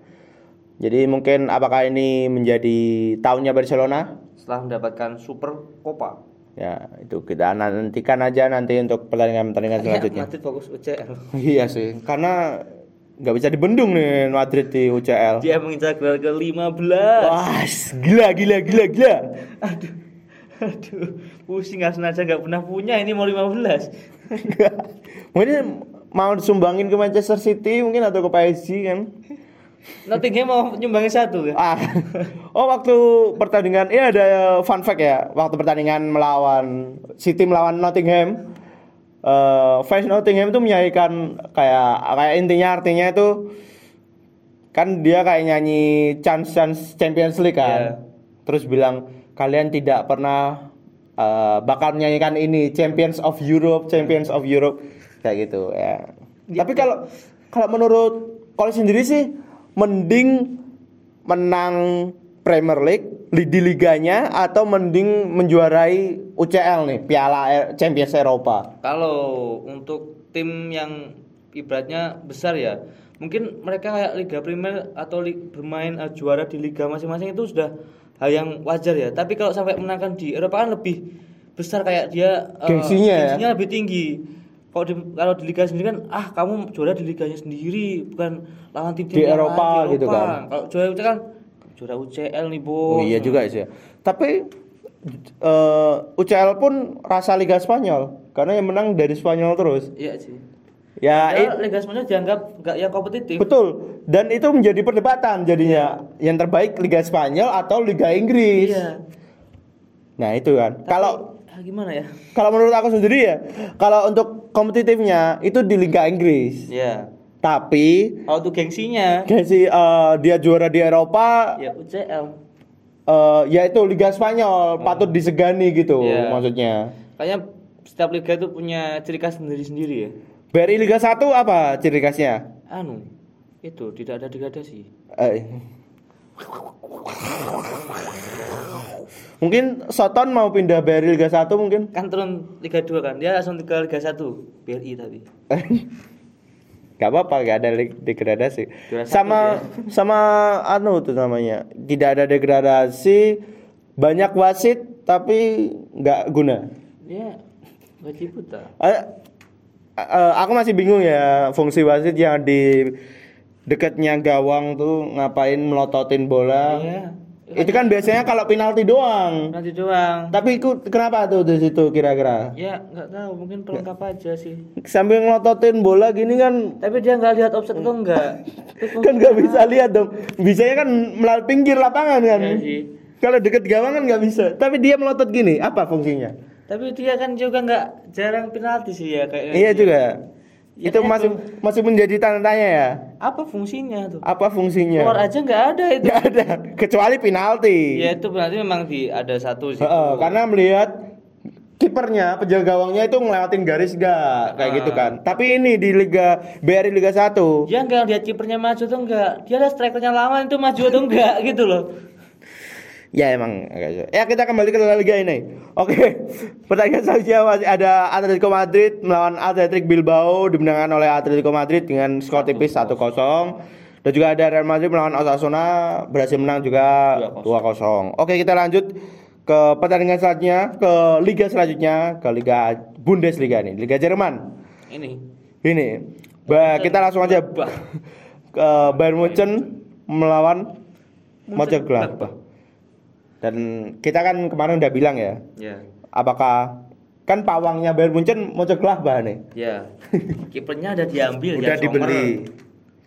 jadi mungkin apakah ini menjadi tahunnya Barcelona Setelah mendapatkan Super Copa. ya itu kita nantikan aja nanti untuk pertandingan-pertandingan selanjutnya Madrid fokus UCL. iya sih karena nggak bisa dibendung nih Madrid di UCL Dia mengincar gelar ke-15. wah gila gila gila gila Aduh. Aduh, pusing Arsenal aja nggak pernah punya ini mau 15. mungkin mau disumbangin ke Manchester City mungkin atau ke PSG kan Nottingham mau nyumbangin satu kan? Ah, oh waktu pertandingan ini ada fun fact ya. Waktu pertandingan melawan City melawan Nottingham, eh fans Nottingham itu menyanyikan kayak kayak intinya artinya itu kan dia kayak nyanyi chance chance Champions League kan. Iya. Terus bilang kalian tidak pernah eh, bakal menyanyikan ini Champions of Europe, Champions of Europe kayak gitu ya. Tapi kalau kalau menurut kalau sendiri sih mending menang Premier League di liganya atau mending menjuarai UCL nih Piala E- Champions Eropa. Kalau untuk tim yang ibaratnya besar ya. Mungkin mereka kayak Liga Primer atau li- bermain eh, juara di liga masing-masing itu sudah hal yang wajar ya. Tapi kalau sampai menangkan di Eropa kan lebih besar kayak dia eh, Gengsinya ya? gengsinya lebih tinggi. Kalau di kalau di liga sendiri kan ah kamu juara di liganya sendiri bukan lawan tim Di Eropa gitu kan. Kalau juara UCL kan juara UCL nih, Oh Bos. iya juga sih. Tapi eh, UCL pun rasa Liga Spanyol karena yang menang dari Spanyol terus. Iya sih. Ya, it- Liga Spanyol dianggap nggak yang kompetitif. betul. Dan itu menjadi perdebatan jadinya yang terbaik Liga Spanyol atau Liga Inggris. Iya. Nah, itu kan. Tapi, Kalau ah, gimana ya? kalau menurut aku sendiri ya, kalau untuk kompetitifnya itu di Liga Inggris. Iya. Tapi Kalau tuh gengsinya kayak si eh, dia juara di Eropa ya UCL. eh yaitu Liga Spanyol patut disegani gitu Iya. maksudnya. Kayaknya setiap liga itu punya ciri khas sendiri-sendiri ya. BRI Liga 1 apa ciri khasnya? Anu, itu tidak ada degradasi. Eh. Mungkin Soton mau pindah BRI Liga 1 mungkin? Kan turun Liga 2 kan. Dia langsung ke Liga 1, BRI tapi. Gak apa-apa, gak ada degradasi. Juara satu Sama sama anu tuh namanya. Tidak ada degradasi, banyak wasit tapi nggak guna. Ya, wajib buta. Eh, eh, aku masih bingung ya fungsi wasit yang di dekatnya gawang tuh ngapain melototin bola. Iya. Itu kan biasanya kalau penalti doang. Nanti doang. Tapi ikut kenapa tuh di situ kira-kira? Ya, nggak tahu, mungkin pelengkap aja sih. Sambil ngelototin bola gini kan Tapi dia nggak lihat offset atau enggak. Itu kan nggak bisa lihat dong. Bisanya kan melalui pinggir lapangan kan. Sih. Kalau deket gawang kan nggak bisa. Tapi dia melotot gini, apa fungsinya? Tapi dia kan juga nggak jarang penalti sih ya kayaknya. Iya juga. Ya, itu itu. masih masih menjadi tanda tanya ya. Apa fungsinya tuh? Apa fungsinya? Keluar aja nggak ada itu. Nggak ada kecuali penalti. Ya itu berarti memang di ada satu sih. Heeh, karena melihat kipernya penjaga gawangnya itu ngelewatin garis gak kayak gitu kan. Tapi ini di Liga BRI Liga 1 Dia nggak lihat kipernya maju atau enggak. Dia lihat strikernya lawan itu maju atau enggak gitu loh. Ya emang. Ya kita kembali ke La Liga ini. Oke. Pertandingan selanjutnya masih ada Atletico Madrid melawan Athletic Bilbao dimenangkan oleh Atletico Madrid dengan skor tipis 1-0. Dan juga ada Real Madrid melawan Osasuna berhasil menang juga 2-0. Oke, kita lanjut ke pertandingan selanjutnya ke liga selanjutnya ke liga Bundesliga nih, Liga Jerman. Ini. Ini. Ba, kita langsung aja ke Bayern Munchen melawan Mönchengladbach. Dan kita kan kemarin udah bilang ya, Ya. apakah kan pawangnya Bayern Munchen Mönchengladbach nih. Ya. Kipernya udah diambil Udah ya, dibeli. Sommer.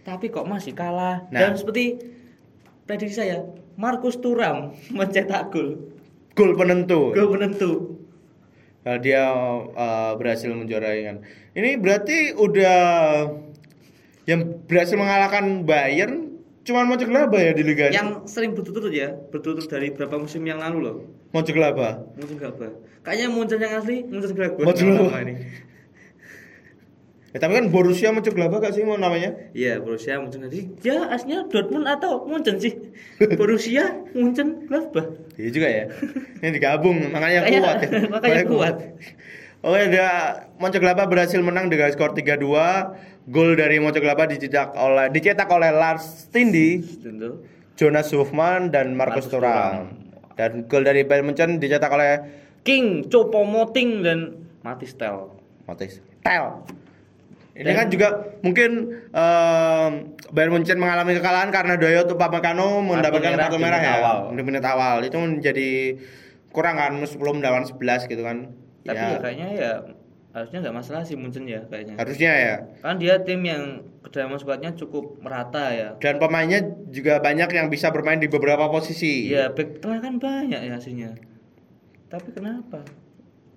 Tapi kok masih kalah. Nah. Dan seperti prediksi saya, Markus Thuram mencetak gol. Gol penentu. Gol penentu. Nah, dia uh, berhasil menjuarai kan. Ini berarti udah yang berhasil mengalahkan Bayern cuman Mönchengladbach ya di liga? Yang sering berturut-turut ya, berturut-turut dari beberapa musim yang lalu loh. Mönchengladbach. Munchen Gladbach. Kayaknya Munchen yang asli Munchen Gladbach. Mönchengladbach. Nama ini. Ya, tapi kan Borussia Mönchengladbach gak sih mau namanya? Iya, Borussia Munchen. Jadi ya aslinya Dortmund atau Munchen sih? Borussia Munchen Gladbach. Iya juga ya. Ini digabung makanya kuat ya. makanya kuat. Oke, ada Mönchengladbach berhasil menang dengan skor 3-2. Gol dari Mönchengladbach dicetak oleh dicetak oleh Lars Tindi. Jonas Hofmann dan Markus Markus Thuram. Dan gol dari Bayern Munchen dicetak oleh King, Chopo Moting dan Matis Tel. Matis Tel. Ini Dan- kan juga mungkin em, Bayern Munchen mengalami kekalahan karena Dayot Upamecano mendapatkan kartu merah ya awal. di menit awal. Itu menjadi kurang kan sebelum melawan 11 gitu kan. Tapi Ya, ya, kayaknya ya harusnya nggak masalah sih Munchen ya kayaknya. harusnya ya. Kan dia tim yang kedalaman skuadnya cukup merata ya. Dan pemainnya juga banyak yang bisa bermain di beberapa posisi. Iya, back tengah kan banyak ya hasilnya. Tapi kenapa?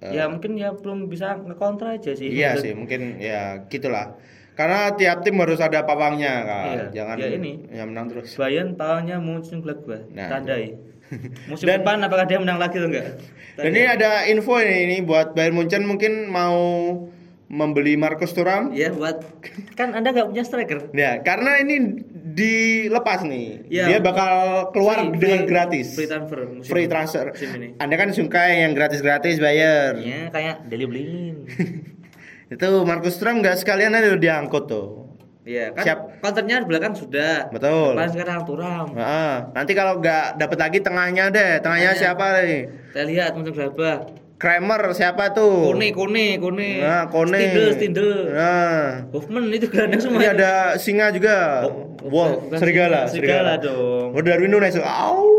Eh. ya mungkin ya belum bisa ngekontra aja sih. Iya sih, mungkin ya gitulah. Karena tiap tim harus ada pawangnya kan. Iya, Jangan ya ini. yang menang terus. Bayern pawangnya Munchen Gladbach. Nah, Tandai. Musim Dan- depan apakah dia menang lagi atau enggak? Dan ini ada info ini, ini buat Bayern Munchen mungkin mau membeli Marcus Thuram. Ya buat kan Anda nggak punya striker. Ya, karena ini dilepas nih. Ya. Dia bakal keluar Free- dengan free- gratis. Free transfer. musim- Free transfer. musim ini. Anda kan suka yang gratis-gratis Bayern. Ya kayak Deli Blin. Itu Marcus Thuram nggak sekalian aja diangkut tuh. Iya, kan Siap. counternya di belakang sudah. Betul. Depan sekarang Turam. Nah, nanti kalau nggak dapet lagi tengahnya deh. Tengahnya Tengahnya. siapa nih? Kita lihat untuk berapa. Kramer siapa tuh? Kone, Kone, Kone. Nah, Kone. Stindl, Stindl. Nah. Hoffman itu gelandang semua. Ini ada singa juga. Oh, Wow, bukan serigala, serigala dong. Oh, Darwin Nunes. Au.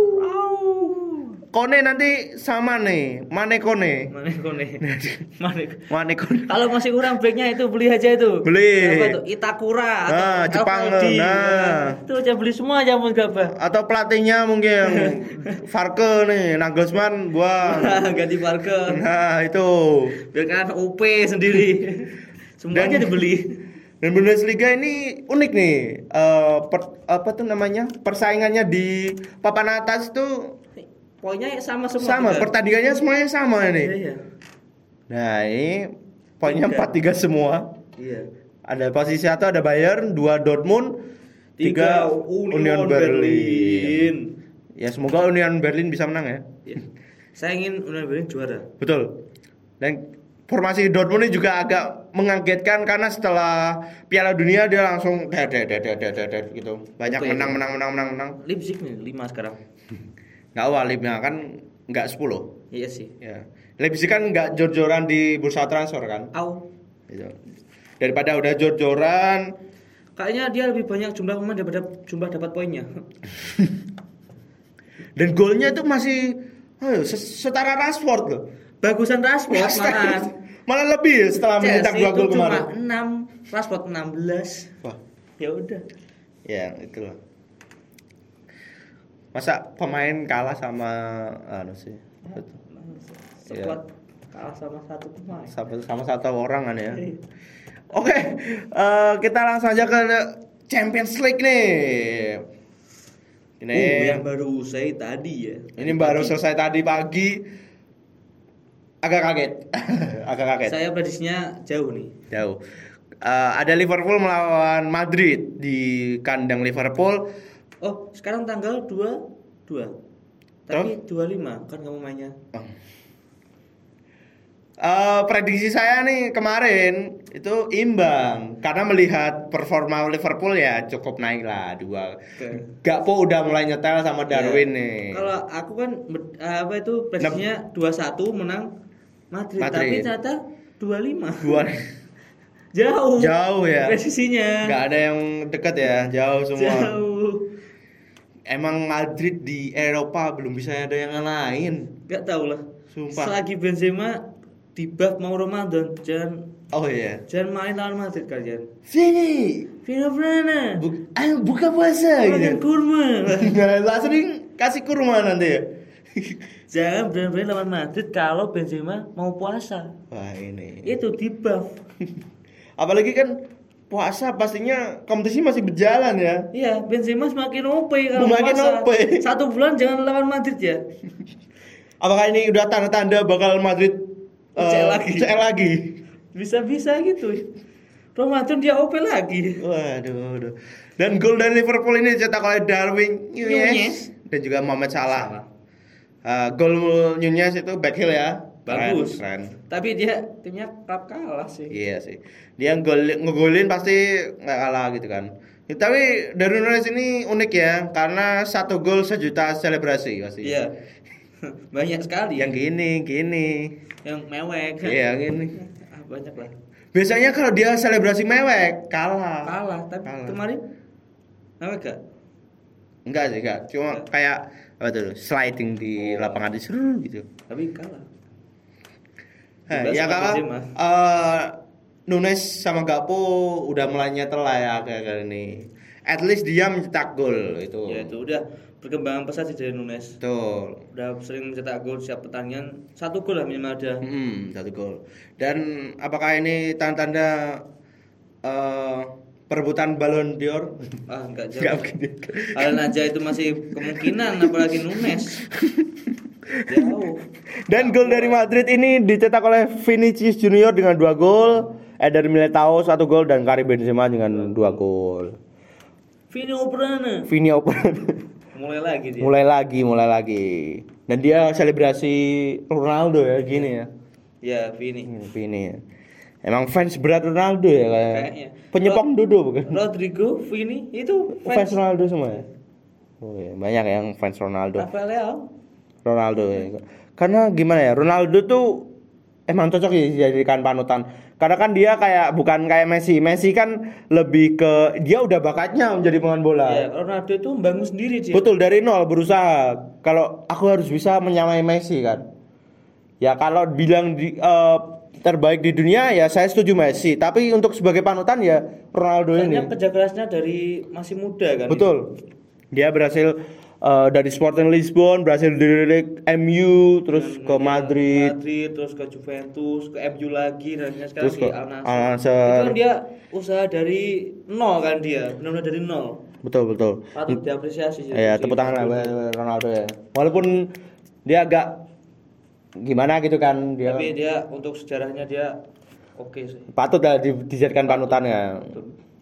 Kone nanti sama nih. Mane Kone. Mana Kone? Mana? Mane Kone. Kalau masih kurang backnya itu beli aja itu. Beli. Apa tuh? Itakura atau Nah, Jepang, nah. Itu aja beli semua aja mau gabah. Atau pelatihnya mungkin Farke nih, Nagelsmann buang. Ganti Parker. Nah, itu. Biar kan OP sendiri. Semuanya Dan- dibeli. Dan Bundesliga ini unik nih. Eh, per- apa tuh namanya? Persaingannya di papan atas tuh Poinnya sama semua. sama, juga. pertandingannya semuanya sama Iya, ini. iya. Nah, ini poinnya Tiga. 4-3 semua. Iya. Ada posisi satu ada Bayern, dua Dortmund, tiga, Union, Berlin. Ya semoga Union Berlin bisa menang ya. Iya. Saya ingin Union Berlin juara. Betul. Dan formasi Dortmund ini juga agak mengagetkan karena setelah Piala Dunia dia langsung ded ded ded ded ded gitu. Banyak Oke. menang menang menang menang menang. Leipzig nih 5 sekarang. Nggak walibnya kan nggak 10. Iya sih. Ya. Leipzig kan nggak jor-joran di bursa transfer kan. Au. Gitu. Daripada udah jor-joran, Kayaknya dia lebih banyak jumlah pemain daripada jumlah dapat poinnya. dan golnya itu masih ayo, setara Rashford loh. Bagusan Rashford malah. Malah lebih ya setelah mencetak dua gol cuma kemarin. 6, Rashford 16. Wah, Ya udah. ya itulah. Masa pemain kalah sama anu sih? Sekuat kalah sama satu pemain. Sama, sama satu orang kan ya. Iya. Oke, eh, kita langsung aja ke Champions League nih. Ini Uh, yang baru usai tadi ya. ini baru selesai tadi pagi. Agak kaget. Agak kaget. Saya prediksinya jauh nih. Jauh. Eh, ada Liverpool melawan Madrid di kandang Liverpool. Oh, sekarang tanggal 2 2. Tapi 25 kan kamu mainnya. Eh, prediksi saya nih kemarin itu imbang karena melihat performa Liverpool ya cukup naik lah dua. Oke. Gakpo udah mulai nyetel sama Darwin Ya, nih. Kalau aku kan ber- apa itu prediksinya 2-1 menang Madrid, Madrid. tapi ternyata 25. Dua Jauh. Jauh ya. Presisinya. nggak ada yang deket ya, jauh semua. Jauh. Emang Madrid di Eropa belum bisa ada yang lain. Gak tau lah. Sumpah. Selagi Benzema di bab mau Ramadan, jangan Oh iya. jangan main lawan Madrid kalian. Sini. Vino Frana. Bu ayo buka puasa Makan gitu. kurma. Nah, langsung kasih kurma nanti ya. jangan berani lawan Madrid kalau Benzema mau puasa. Wah ini. Itu di buff. Apalagi kan puasa pastinya kompetisi masih berjalan ya. Iya, Benzema semakin OP kalau Semakin. OP. Satu bulan jangan lawan Madrid ya. Apakah ini udah tanda-tanda bakal Madrid eh, CL lagi. CL lagi? Bisa-bisa gitu. Ramadan dia OP lagi. Waduh, waduh. Dan gol dari Liverpool ini dicetak oleh Darwin Nunez. Dan juga Mohamed Salah. Salah. Eh, gol Nunez itu back heel ya. Bagus. Keren. Tapi dia timnya klub kalah sih. Iya sih. Dia gol ngegolin pasti nggak kalah gitu kan. Ya, tapi Darwin Nunez ini unik ya karena satu gol sejuta selebrasi pasti. Iya. Banyak sekali. Yang gini, gini. yang mewek. Iya, gini. Ah, Banyak lah. Biasanya kalau dia selebrasi mewek kalah. Kalah, tapi Kalah. kemarin mewek gak? Enggak sih, enggak. Cuma Enggak. kayak apa tuh? Sliding di Oh. lapangan di seru gitu. Tapi kalah. Heh, ya kakak, Benzema. eh, Nunes sama Gakpo udah mulai nyetel lah ya kayak ini. At least dia mencetak gol itu. Ya itu udah perkembangan pesat sih dari Nunes. Betul. Udah sering mencetak gol setiap pertandingan. Satu gol lah minimal ada. Hmm, satu gol. Dan apakah ini tanda-tanda eh, perebutan Ballon d'Or? Ah, enggak Enggak jauh. Kalian aja itu masih kemungkinan apalagi Nunes. Jauh. Dan gol dari Madrid ini dicetak oleh Vinicius Junior dengan dua gol, Eder Militao satu gol dan Karim Benzema dengan dua gol. Vino Prana. Vini Open Mulai lagi dia. mulai lagi, mulai lagi. Dan dia selebrasi Ronaldo ya gini ya. Ya, Vini. Ini Vini ya. Emang fans berat Ronaldo ya kayak. Kayaknya. Penyepong Dodo bukan? Rodrigo, Vini itu Fans fans Ronaldo semua ya? Oh iya, banyak yang fans Ronaldo. Rafael Leao. Ronaldo ya. Karena gimana ya, Ronaldo tuh emang cocok ya dijadikan panutan. Karena kan dia kayak bukan kayak Messi. Messi kan lebih ke dia udah bakatnya menjadi pemain bola. Ya, Ronaldo itu membangun sendiri dia. Betul dari nol berusaha. Kalau aku harus bisa menyamai Messi kan. Ya kalau bilang di, eh, terbaik di dunia ya saya setuju Messi. Tapi untuk sebagai panutan ya Ronaldo ini. Soalnya kerja kerasnya dari masih muda kan. Betul. Dia berhasil eh, dari Sporting Lisbon, berhasil dari MU, terus ke Madrid, Madrid, terus ke Juventus, ke MU lagi dan sekarang Terus ke Al Nassr. Itu kan dia usaha dari nol kan dia, benar-benar dari nol. betul betul. Patut diapresiasi. Ya tepuk tangan lah Ronaldo ya. Walaupun dia agak gimana gitu kan dia Tapi dia untuk sejarahnya dia oke sih. patut lah di- dijadikan panutan ya.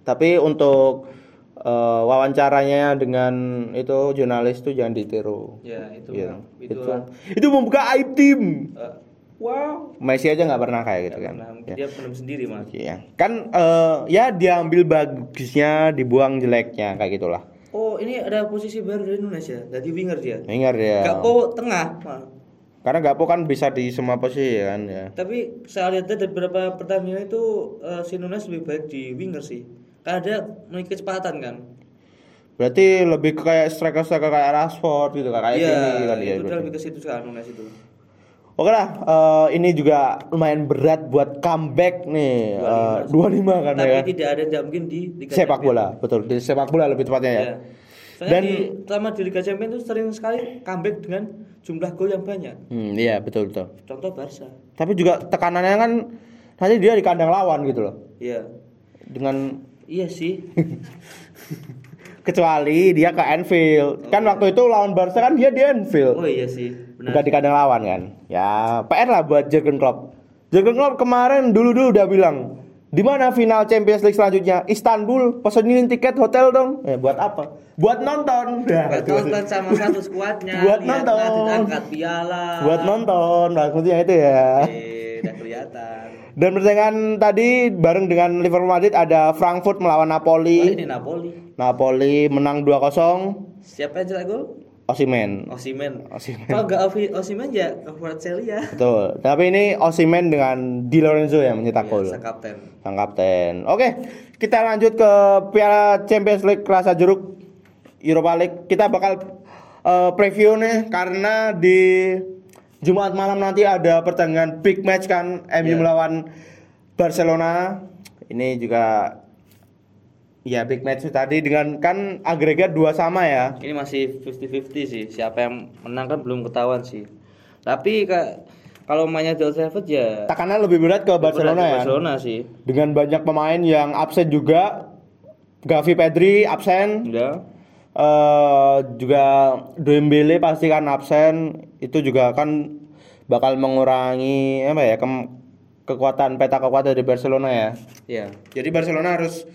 Tapi untuk eh, wawancaranya dengan itu jurnalis itu jangan ditiru. Ya, itu Iya. itu, Itu, itu membuka aib tim. eh, wow. Messi aja nggak pernah kayak gitu kan. Karena Ya. dia penem sendiri mas. Iya. Kan eh, ya diambil bagusnya, dibuang jeleknya kayak gitulah. Oh ini ada posisi baru dari Indonesia, jadi winger dia. Ingat ya. Gakpo tengah. Karena Gapo kan bisa di semua posisi kan ya. Tapi saya lihat dari beberapa pertandingan itu eh, si Nunes lebih baik di winger sih. Karena dia memiliki kecepatan kan. Berarti lebih ke kayak striker-striker kayak Rashford gitu kan, kayak Iya, Vini kan ya. itu lebih ke situ sekarang Nunes itu. Oke lah, eh, ini juga lumayan berat buat comeback nih. 25, 25 kan Tapi ya. tidak ada yang tidak mungkin di Liga Sepak Champions. bola, betul. Di sepak bola lebih tepatnya ya. Ya. Soalnya Dan- di, selama di Liga Champions itu sering sekali comeback dengan jumlah gol yang banyak. Hmm, iya betul betul. Contoh Barca. Tapi juga tekanannya kan nanti dia di kandang lawan gitu loh. Iya. Dengan Iya sih. kecuali dia ke Anfield. Kan waktu itu lawan Barca kan dia di Anfield. Oh iya sih. Bukan Benar. di kandang lawan kan. Ya, PR lah buat Jurgen Klopp. Jurgen Klopp kemarin dulu-dulu udah bilang, di mana final Champions League selanjutnya? Istanbul, pesenin tiket hotel dong. Eh, buat apa? Buat nonton. Ya, Buat itu. nonton sama satu skuadnya. Buat lihat nonton. Angkat piala. Buat nonton, maksudnya itu ya. Eh, udah kelihatan. Dan pertandingan tadi bareng dengan Liverpool Madrid ada Frankfurt melawan Oh, Napoli. ini Napoli. Napoli menang 2-0. Siapa yang cetak gol? Osimen. Osimen. Osimhen. Kalau nggak Osimen ya Kvaratskhelia. Betul. Tapi ini Osimen dengan Di Lorenzo yang mencetak gol. Sang kapten. Sang kapten. Oke, kita lanjut ke Piala Champions League rasa jeruk Europa League. Kita bakal eh, preview nih karena di Jumat malam nanti ada pertandingan big match kan MU Iya. melawan Barcelona. Ini juga ya big match tadi dengan kan agregat dua sama ya. Ini masih 50-50 sih. Siapa yang menang kan belum ketahuan sih. Tapi kak kalau mainnya di Old Trafford ya Tekanan lebih berat ke Barcelona ya. Barcelona sih. Dengan banyak pemain yang absen juga. Gavi Pedri absen. Udah. Eh juga Dembele pasti kan absen itu juga kan bakal mengurangi apa ya kem- kekuatan peta kekuatan dari Barcelona ya. Iya. Jadi Barcelona harus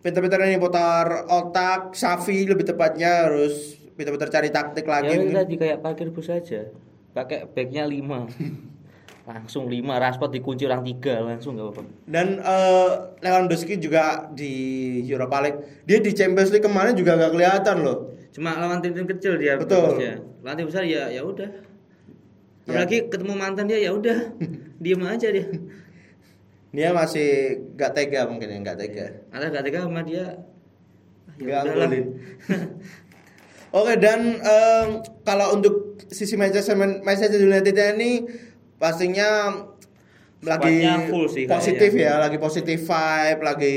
pintar-pintar nih putar otak, Safi lebih tepatnya harus pintar-pintar cari taktik Ya lagi. udah tadi kayak parkir bus aja. Pakai backnya 5 langsung 5 Rashford dikunci orang tiga langsung nggak apa-apa. Dan eh, Lewandowski juga di Europa League. Dia di Champions League kemarin juga gak kelihatan loh. Cuma lawan tim-tim kecil dia Betul. bagusnya. Lawan tim besar ya ya udah. Ya. Apalagi ketemu mantan dia ya udah. Diem aja dia. Dia masih gak tega mungkin ya, gak tega. Atau gak tega sama dia. ya Nggak golin. Oke dan em, kalau untuk sisi Manchester Manchester United ini pastinya lagi full sih positif kayaknya. ya, lagi positif vibe, lagi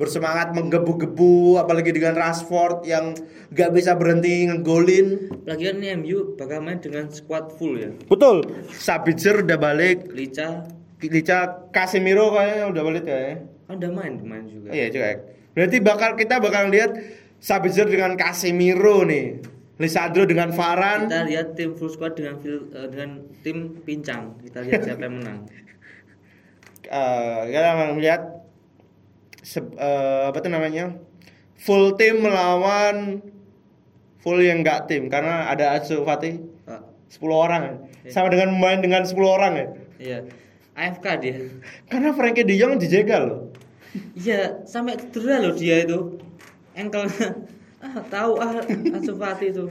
bersemangat menggebu-gebu, apalagi dengan Rashford yang gak bisa berhenti ngegolin. Lagian nih MU bakal main dengan squad full ya. Betul. Sabitzer udah balik, Lica Lica Casemiro kayaknya udah balik ya. kan udah main kemarin juga. Oh iya cuek. Berarti bakal kita bakal lihat Sabitzer dengan Casemiro nih. Lisandro dengan Varane. Kita lihat tim full squad dengan eh, dengan tim pincang. Kita lihat siapa yang menang. Eh, kita melihat se- eh, apa tuh namanya? Full tim melawan full yang enggak tim karena ada Ansu Fati Ah, 10 orang. ya. Sama dengan main dengan 10 orang ya. iya. AFK dia. Karena Frankie De Jong dijegal loh. Iya, sampai cedera loh dia itu. Engkelnya. Ah, tahu ah Ansu Fati itu.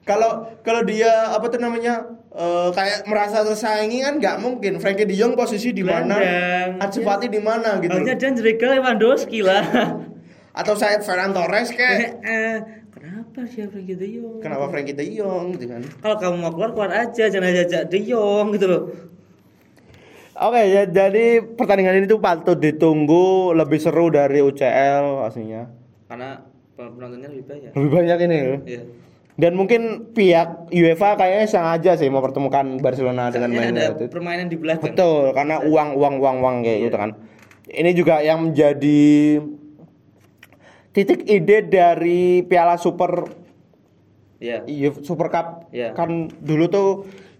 Kalau kalau dia apa tuh namanya eh, kayak merasa tersaingi kan nggak mungkin. Frankie De Jong posisi di mana, Iya. Fati di mana gitu. Harusnya loh. dan jegal Lewandowski lah. Atau saya Ferran Torres kayak Eh, eh, kenapa dia Frankie De Jong? kenapa Frankie De Jong gitu kan. Kalau kamu mau keluar keluar aja, jangan ajak De Jong gitu loh. Oke, ya, jadi pertandingan ini tuh patut ditunggu lebih seru dari UCL aslinya. Karena penontonnya lebih banyak. Lebih banyak ini loh. Iya. Dan mungkin pihak UEFA kayaknya sengaja sih mempertemukan Barcelona dengan Kayaknya ada United. permainan di belakang. Betul, karena uang uang uang uang kayak gitu kan. Ini juga yang menjadi titik ide dari Piala Super Iya. Yuf- Super Cup Iya. kan dulu tuh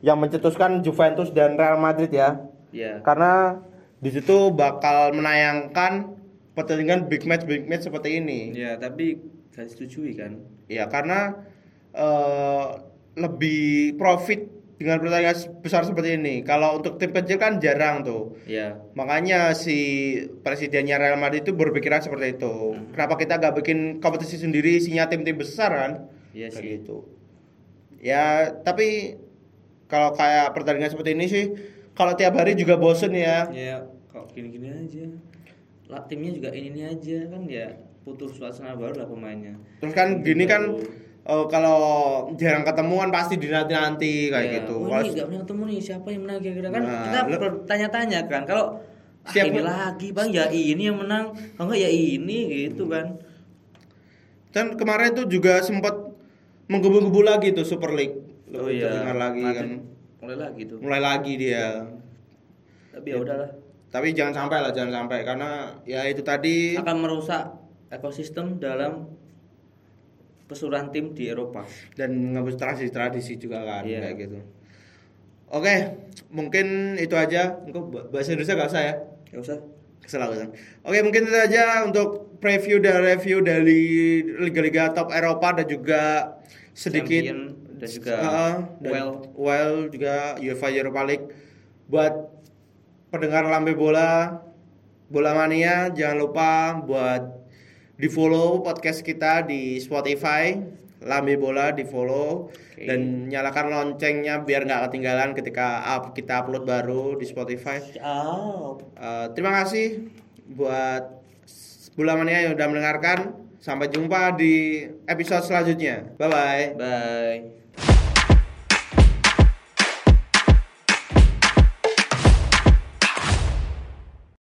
yang mencetuskan Juventus dan Real Madrid ya. Iya. Karena di situ bakal menayangkan pertandingan big match big match seperti ini. Iya, tapi gak disetujui kan. Ya karena eh, lebih profit dengan pertandingan besar seperti ini. Kalau untuk tim kecil kan jarang tuh. Iya. Makanya si presidennya Real Madrid itu berpikiran seperti itu. Hmm. Kenapa kita gak bikin kompetisi sendiri isinya tim-tim besar kan? Iya sih. gitu. Ya, tapi kalau kayak pertandingan seperti ini sih kalau tiap hari juga bosen ya. Ya, kok gini-gini aja. Timnya juga ini ini aja kan ya putus suasana baru lah pemainnya. Terus kan gini kan eh, kalau jarang ketemu kan pasti dinanti-nanti kayak Ya, gitu. Oh, ini gak pernah ketemu nih siapa yang menang kira-kira kan Nah, kita bertanya-tanya kan kalau ah, Siapa- ini lagi bang ya ini yang menang kalau enggak ya ini gitu kan Dan kemarin tuh juga sempat menggebu-gebu lagi tuh Super League. oh Lebih iya terdengar lagi Madrid kan. mulai lagi tuh Mulai lagi dia. tapi ya udahlah Tapi jangan sampai lah, jangan sampai karena ya itu tadi akan merusak ekosistem dalam pesuruhan tim di Eropa dan ngabus tradisi-tradisi juga kan Iya. kayak gitu. Oke, mungkin itu aja. Engkau ba- bahasa Indonesia gak usah ya? Gak usah San. Oke, mungkin itu aja untuk preview dan review dari liga-liga top Eropa dan juga sedikit Champion dan juga Heeh, dan well well juga UEFA Europa League buat pendengar lambe bola bola mania jangan lupa buat di follow podcast kita di Spotify. Lambe bola di follow Oke. dan nyalakan loncengnya biar nggak ketinggalan ketika up, kita upload baru di Spotify. Oh. Eh, terima kasih buat bola mania yang udah mendengarkan. Sampai jumpa di episode selanjutnya. Bye bye bye